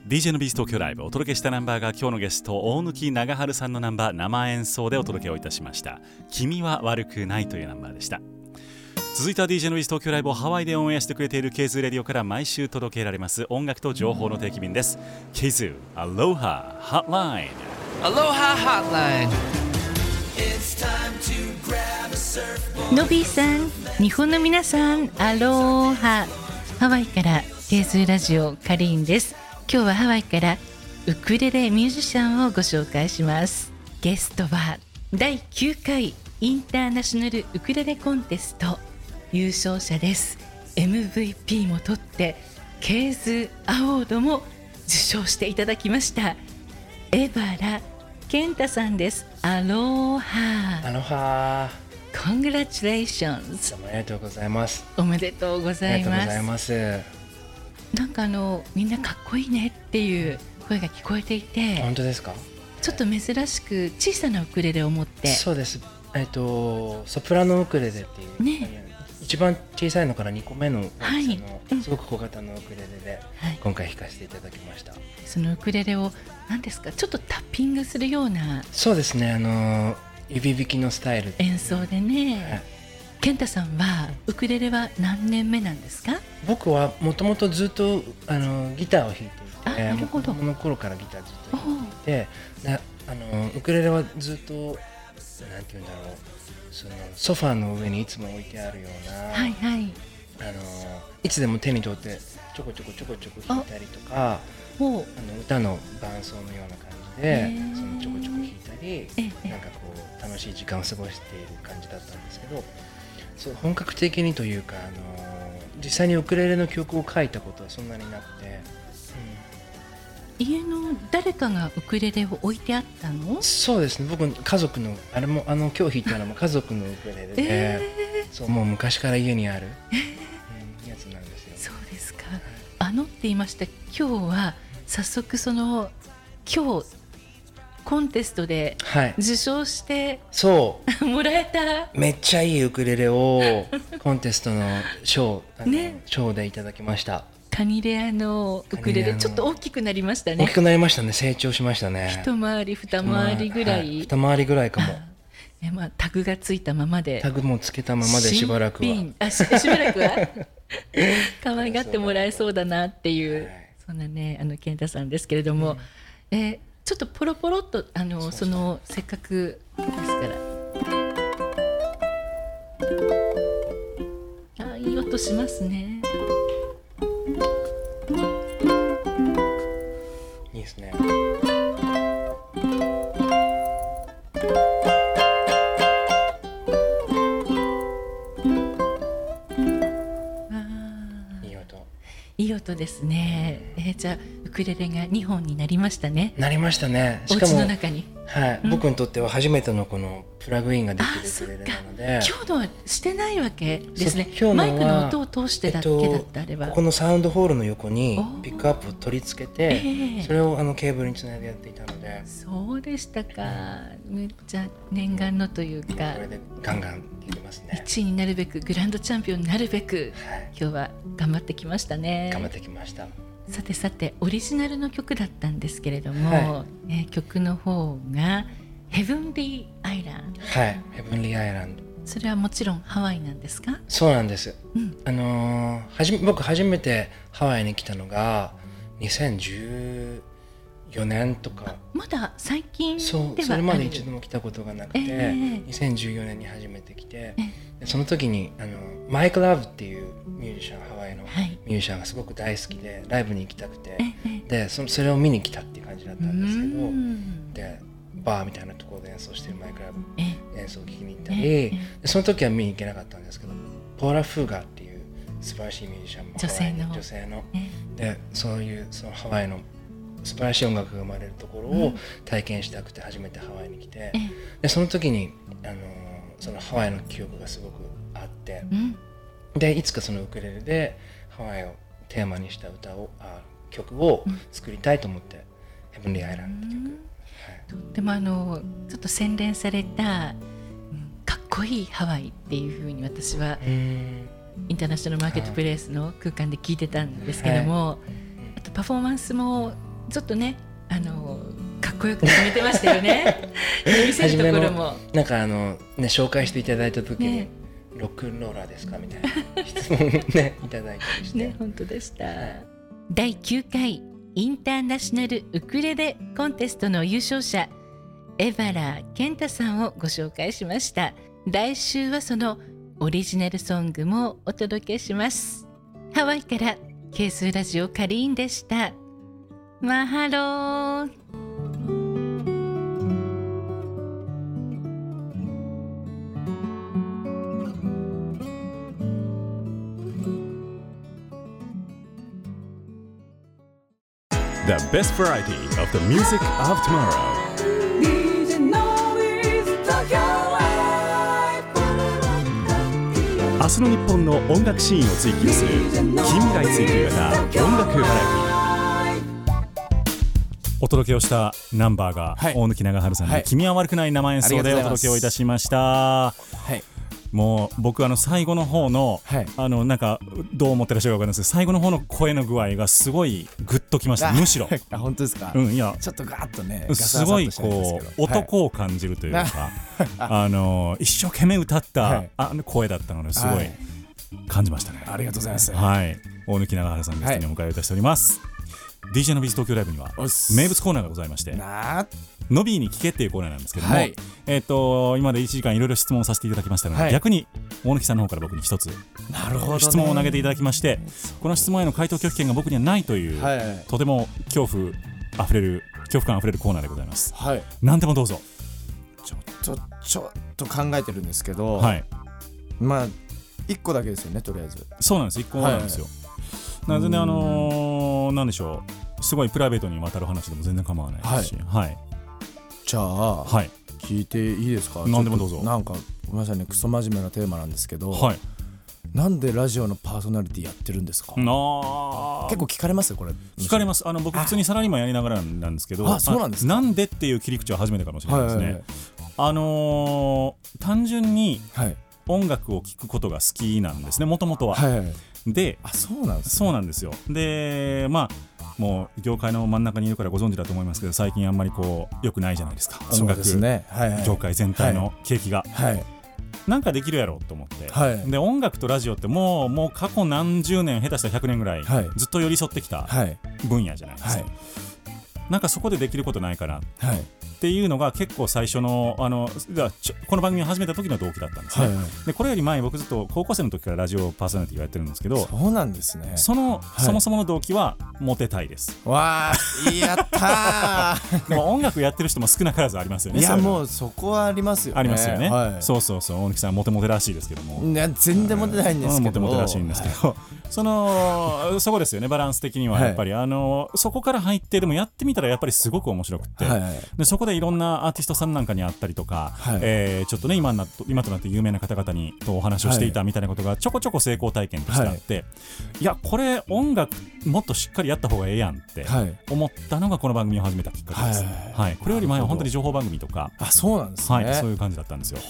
DJ のビース東京ライブお届けしたナンバーが今日のゲスト大貫長春さんのナンバー生演奏でお届けをいたしました「君は悪くない」というナンバーでした。続いては DJ のビース東京ライブをハワイでオンエアしてくれている K2 レディオから毎週届けられます。音楽と情報の定期便です。K2 アロハハットライン Aloha Hotline. のびーさん日本の皆さんアローハハワイからケーズラジオカリーンです今日はハワイからウクレレミュージシャンをご紹介します。ゲストは第9回インターナショナルウクレレコンテスト優勝者です。MVP も取ってケーズアワードも受賞していただきました。エバラ健太さんです。アロハ。アロハ。Congratulations どうもありがとうございます。おめでとうごあざいまりがとうございすますなんかあのみんなかっこいいねっていう声が聞こえていて本当ですか？ちょっと珍しく小さなウクレレを持って。そうです。えっとソプラノウクレレっていう、ね。一番小さいのから2個目の大きさの、はいうんすごく小型のウクレレではい。今回弾かせていただきました。そのウクレレを何ですかちょっとタッピングするようなそうですね。あの指弾きのスタイル演奏でね、はい健太さんはウクレレは何年目なんですか？僕はもともとずっとあのギターを弾いていあてなるほど。もう子供の頃からギターずっと弾いていてであのウクレレはずっとなんて言うんだろうそのソファーの上にいつも置いてあるような、はいはい。あのいつでも手に取ってちょこちょこちょこちょこ弾いたりとかあの歌の伴奏のような感じでそのちょこちょこ弾いたりええ。なんかこう楽しい時間を過ごしている感じだったんですけどそう本格的にというか、あの実際にウクレレの曲を書いたことはそんなになくて、家の誰かがウクレレを置いてあったの？そうですね。僕家族のあれもあの今日弾いたのも 家族のウクレレで、えそうもう昔から家にある、うんやつなんですよ。そうですか。あのって言いました。今日は早速その今日コンテストではい。受賞してそう。もらえた？めっちゃいいウクレレを コンテストの賞、ね。賞でいただきました。カニレアのウクレレちょっと大きくなりましたね。大きくなりましたね。成長しましたね。一回り二回りぐら、はい。二回りぐらいかも。えまあ、タグがついたままで。タグもつけたままでしばらくは。あししばらくは？可愛がってもらえそうだなっていう、はい。そんなねあの健太さんですけれども、えーちょっとポロポロっとあのそのせっかくですから。あいい音しますね。いいですね。いい音ですね、えーじゃあウクレレが2本になりましたねなりましたね。お家しかも、の中にはい、僕にとっては初めてのこのプラグインができるウクレレなので。今日のはしてないわけ？ですね。今日マイクの音を通してだけだった、あれは。ここのサウンドホールの横にピックアップを取り付けて、ええ。それをあのケーブルにつないでやっていたので、そうでしたか。めっちゃ念願のというか。これでガンガンいけますね。1位になるべくグランドチャンピオンになるべくはい、今日は頑張ってきましたね。頑張ってきました。さてさてオリジナルの曲だったんですけれども、はえー曲の方が「Heavenly Island はい、ヘブンリーアイランド。」それはもちろんハワイなんですか？そうなんです。うん。あのーはじめ僕初めてハワイに来たのが2014年とか。まだ最近そうではある。それまで一度も来たことがなくて、ええ2014年に初めて来て、えでその時にあのマイク・ラブっていうミュージシャンハワイのはい。ミュージシャンがすごく大好きでライブに行きたくて、ええ。でそのそれを見に来たっていう感じだったんですけど、うん。でバーみたいなところで演奏してるマイク・ラブえ演奏を聴きに行ったえり、その時は見に行けなかったんですけどポーラ・フーガーっていう素晴らしいミュージシャンも女性の。女性の。えでそういうそのハワイの素晴らしい音楽が生まれるところを体験したくて初めてハワイに来て、え。でその時に、あのーそのハワイの記憶がすごくあって。うん。でいつかそのウクレレでハワイをテーマにした歌をあ曲を作りたいと思って「ヘブンリーアイランド」って曲、はいでもあのちょっと洗練された、うんかっこいいハワイっていうふうに私はインターナショナルマーケットプレイスの空間で聞いてたんですけども、あとパフォーマンスもちょっとねあのかっこよく決めてましたよね。見せるところも。なんかあのね紹介していただいた時にね「ロックンローラーですか?」みたいな質問ねいただいたりして、ね本当でした。第9回インターナショナルウクレレコンテストの優勝者エバラ健太さんをご紹介しました。来週はそのオリジナルソングもお届けします。ハワイからケースラジオカリーンでした。マハロー The best variety of the music of tomorrow. DJ 明日の日本の音楽シーンを追求する近未来追求型音楽バラエティお届けをしたナンバーがはい大貫長春さんのはい君は悪くない生演奏でお届けをいたしましたはいもう僕あの最後の方の、はい。あのなんかどう思ってらっしゃるか分かんないですけど最後の方の声の具合がすすごいグッときました。むしろ。あ本当ですか、うんいや。ちょっとガーッとねすごいこけどう男を感じるというか、あの一生懸命歌った、はい。あの声だったのですごはい。い感じましたね。ありがとうございます。はい、大貫長原さんゲストにお迎えをいたしております。DJ のビーズ東京ライブには名物コーナーがございまして、ノビーに聞けっていうコーナーなんですけども、はい。えっ、と今まで1時間いろいろ質問をさせていただきましたので、はい。逆に大貫さんの方から僕に一つなるほど、ね、質問を投げていただきまして、この質問への回答拒否権が僕にはないという、はいとても恐怖あふれる恐怖感あふれるコーナーでございます。はい。何でもどうぞ。ちょっとちょっと考えてるんですけど、はい。まあ一個だけですよねとりあえず。そうなんです、一個なんですよ。な全然あのーなんでしょう、すごいプライベートにわたる話でも全然構わないですし、はい、じゃあ、はい、聞いていいですか？何でもどうぞ。なんかごめんなさいね。クソ真面目なテーマなんですけど、はい、なんでラジオのパーソナリティやってるんですか、なあ。結構聞かれます？よこれ。聞かれます。あの僕普通にサラリーマンやりながらなんですけど、あそうなんですか？なんでっていう切り口は初めてかもしれないですね。はいはいあのー単純にはい。音楽を聴くことが好きなんですね、もともとは。はいはいで、あそうなんですそうなんですよ。で、まあ。もう業界の真ん中にいるからご存知だと思いますけど最近あんまりこう良くないじゃないですか。音楽ねはいはい。業界全体の景気が、はい。なんかできるやろうと思って、はい。で音楽とラジオってもうもう過去何十年下手したら100年ぐらい、はい。ずっと寄り添ってきたはい。分野じゃないですか、はい。なんかそこでできることないかなっはいていうのが結構最初のあのこの番組を始めた時の動機だったんですね、はいはい。でこれより前僕ずっと高校生の時からラジオパーソナリティをやってるんですけどそうなんですね。その、い。そもそもの動機はモテたいです。わあやった でも音楽やってる人も少なからずありますよーいやねいうのもうそこはありますよね。ありますよね、はい。そうそうそう。大貫さんモテモテらしいですけども、全然モテないんですけど。モテモテらしいんですけど、その そこですよねバランス的にはやっぱり、あのそこから入ってでもやってみたらやっぱりすごく面白くって、はい。はいでそこでいろんなアーティストさんなんかに会ったりとか、はい。えーちょっとね今な今となって有名な方々にとお話をしていたみたいなことがちょこちょこ成功体験としてあって、い、やこれ音楽もっとしっかりやった方がええやんってはい。思ったのがこの番組を始めたきっかけです、はい。はい。これより前は本当に情報番組とか、あそうなんですね、はい、そういう感じだったんですよ。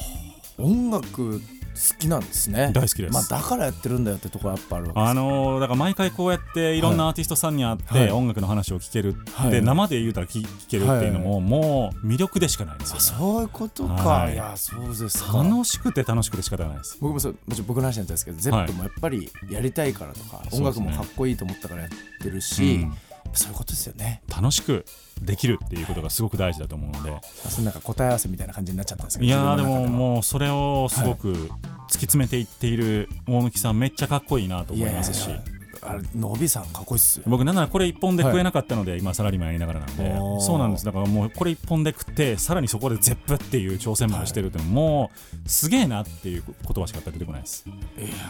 音楽好きなんですね。大好きです。まあ、だからやってるんだよってところやっぱあるわけです。あのーだから毎回こうやっていろんなアーティストさんに会って、はい。音楽の話を聞ける、はい。で生で言うたら聞聞けるっていうのも、もう魅力でしかないですよあそういうことか、はい。い、やそうですか。楽しくて楽しくて仕方がないです。僕もそうもちろん僕の話になんですけど、ゼップもやっぱりやりたいからとか、音楽もかっこいいと思ったからやってるし、うんそういうことですよね。楽しくできるっていうことがすごく大事だと思うので。そのなんか答え合わせみたいな感じになっちゃったんですけどいやーでももうそれをすごく突き詰めていっている大貫さんめっちゃかっこいいなと思いますし。いやいやあれのびさんかっこいいっすよ。僕なんならこれ一本で食えなかったので、今サラリーマンやりながらなんで。そうなんです。だからもうこれ一本で食ってさらにそこでゼップっていう挑戦までしてるっていうのも、もうすげえなっていう言葉しか出てこないです。い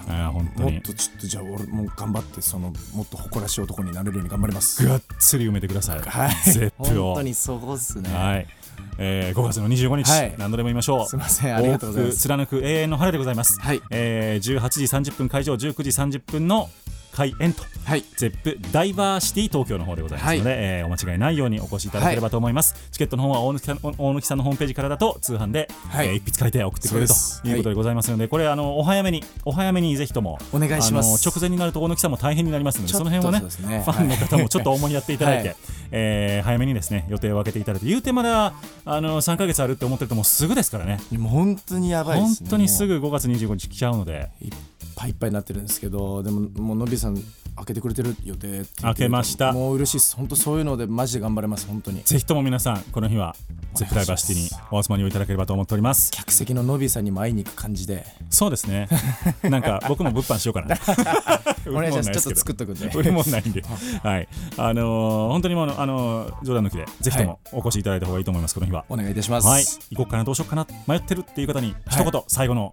あー本当もっにとちょっとじゃあ俺も頑張ってそのもっと誇らしい男になれるように頑張ります。がっつり埋めてください、はい。ゼップを。本当にそうっすね。はい、えー5月の25日、はい。何度でも言いましょう。すいません。ありがとうございます。貫く永遠の晴れでございます、はい。えー18時30分会場19時30分の開演と。はい。ゼップダイバーシティ東京の方でございますので、えーお間違いないようにお越しいただければと思います、チケットの方は大貫さん大貫さんのホームページからだと通販で、はい。えー一筆書いて送ってくれるということでございますので、これあのお早めにお早めにぜひともお願いします。直前になると大貫さんも大変になりますのでその辺をねね。ファンの方もちょっと重にやっていただいて、はい。えー早めにですね予定を空けていただいて言うてまだあの3か月あるって思ってるともうすぐですからね。もう本当にやばいですね。本当にすもぐ5月25日来ちゃうので。ういっぱいいっぱいになってるんですけどでももうのびさん開けてくれてる予定開けました。もう嬉しいです本当そういうのでマジで頑張れます本当に。ぜひとも皆さんこの日はゼップダイバーシティにお集まりをいただければと思っております。客席ののびさんにも会いに行く感じで。そうですね。なんか僕も物販しようかな。お願いします。ちょっと作っとくんで。売るもんないんで。はい。あのー本当にもうあのー冗談抜きでぜひともお越しいただいた方がいいと思いますこの日は。お願いいたします。はい。行こうかなどうしようかな。迷ってるっていう方に一言最後の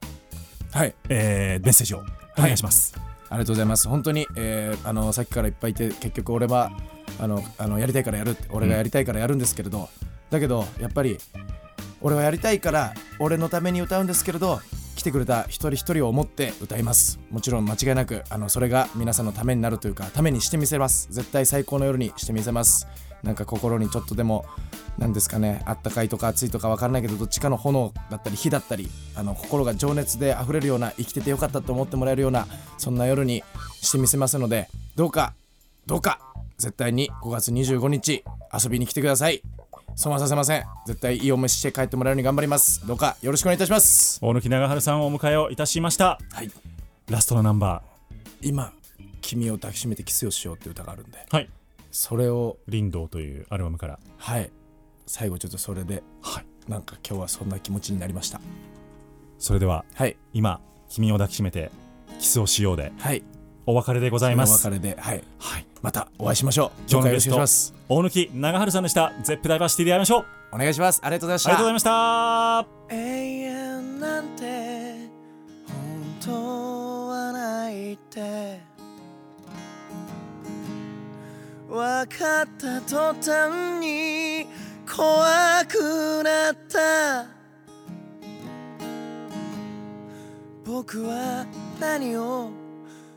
はい。えーメッセージを。お願いします。ありがとうございます。本当に、えーあのさっきからいっぱいいて結局俺はあのあのやりたいからやるって俺がやりたいからやるんですけれど、だけどやっぱり俺はやりたいから俺のために歌うんですけれど来てくれた一人一人を思って歌います。もちろん間違いなくあのそれが皆さんのためになるというかためにしてみせます。絶対最高の夜にしてみせますなんか心にちょっとでもなんですかねあったかいとか暑いとか分からないけどどっちかの炎だったり火だったりあの心が情熱で溢れるような生きててよかったと思ってもらえるようなそんな夜にしてみせますのでどうかどうか絶対に5月25日遊びに来てください。損はさせません。絶対いいお飯して帰ってもらえるように頑張ります。どうかよろしくお願いいたします。大貫長春さんをお迎えをいたしました。はい。ラストのナンバ今「君を抱きしめてキスをしよう」って歌があるんで。ーはいそれを。林道というアルバムからはい。最後ちょっとそれで。はい。なんか今日はそんな気持ちになりました。それでははい。今君を抱きしめてキスをしようではい。お別れでございます。お別れではい。はい。またお会いしましょう。今日のゲストお願いします。大貫長春さんでした。ゼップダイバーシティで会いましょう。お願いします。ありがとうございました。ありがとうございました。永遠なんて本当はないって分かった途端に怖くなった。僕は何を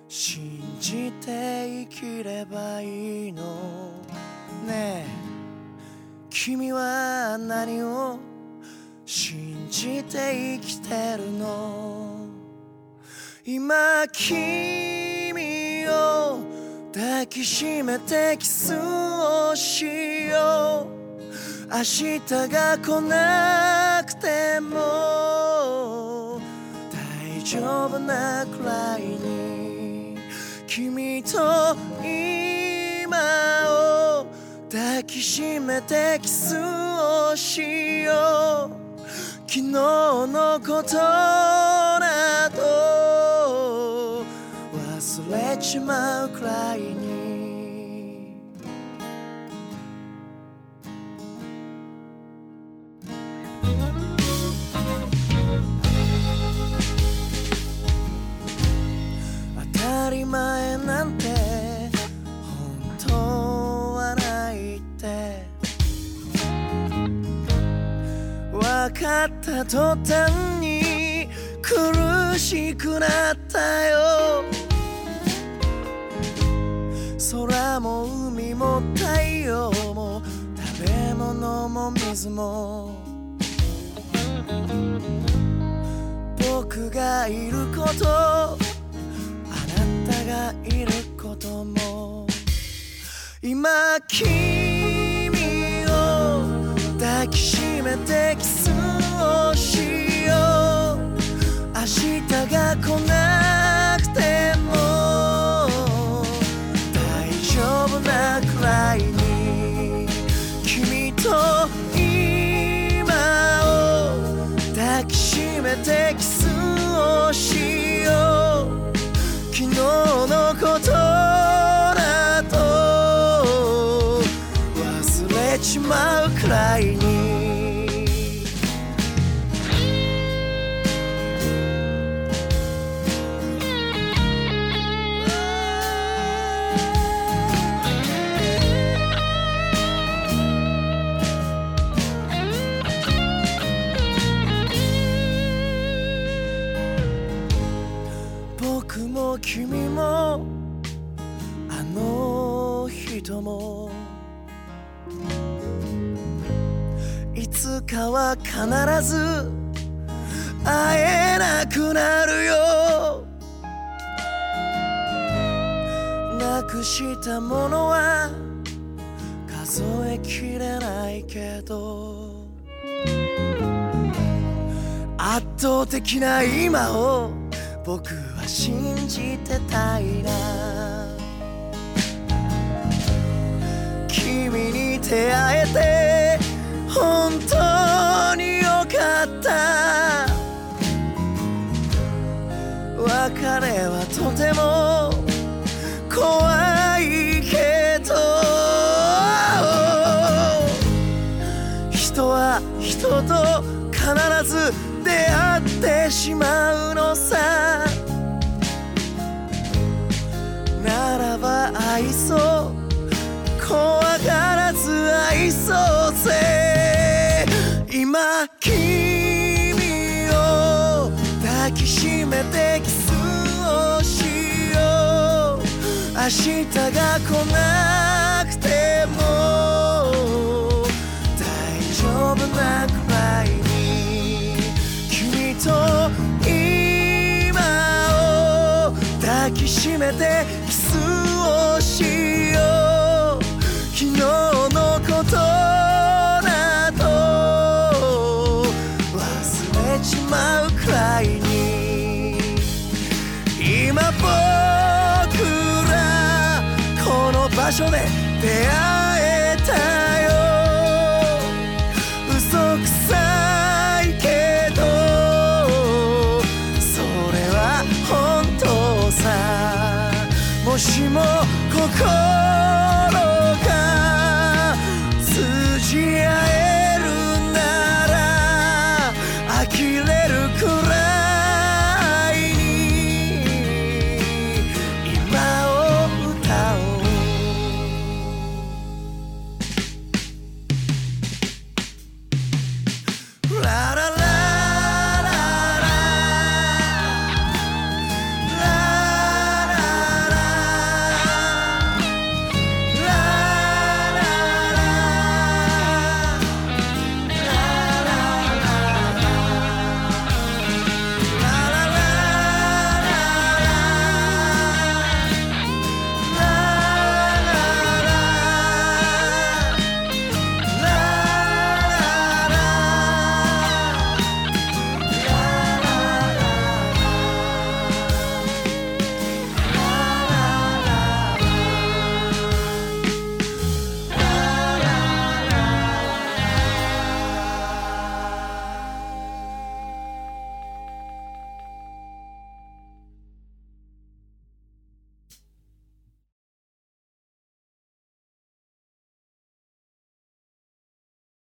信じて生きればいいの？ねえ。君は何を信じて生きてるの？今君を抱きしめてキスをしよう。明日が来なくても。大丈夫なくらいに君と今を。抱きしめてキスをしよう。昨日のこと忘れちまうくらいに当たり前なんて本当はないって分かった途端に苦しくなったよ空も海も太陽も食べ物も水も僕がいることあなたがいることも今君を抱きしめてキスをしよう明日が来なくは必ず会えなくなるよ。なくしたものは数えきれないけど。圧倒的な今を僕は信じてたいな。君に出会えて本当によかった。別れはとても怖いけど。人は人と必ず出会ってしまうのさ。ならば愛そう。怖がらず愛そう。めてキスをしよう。明日が来なくても大丈夫なくらいに。君と今を抱きしめて今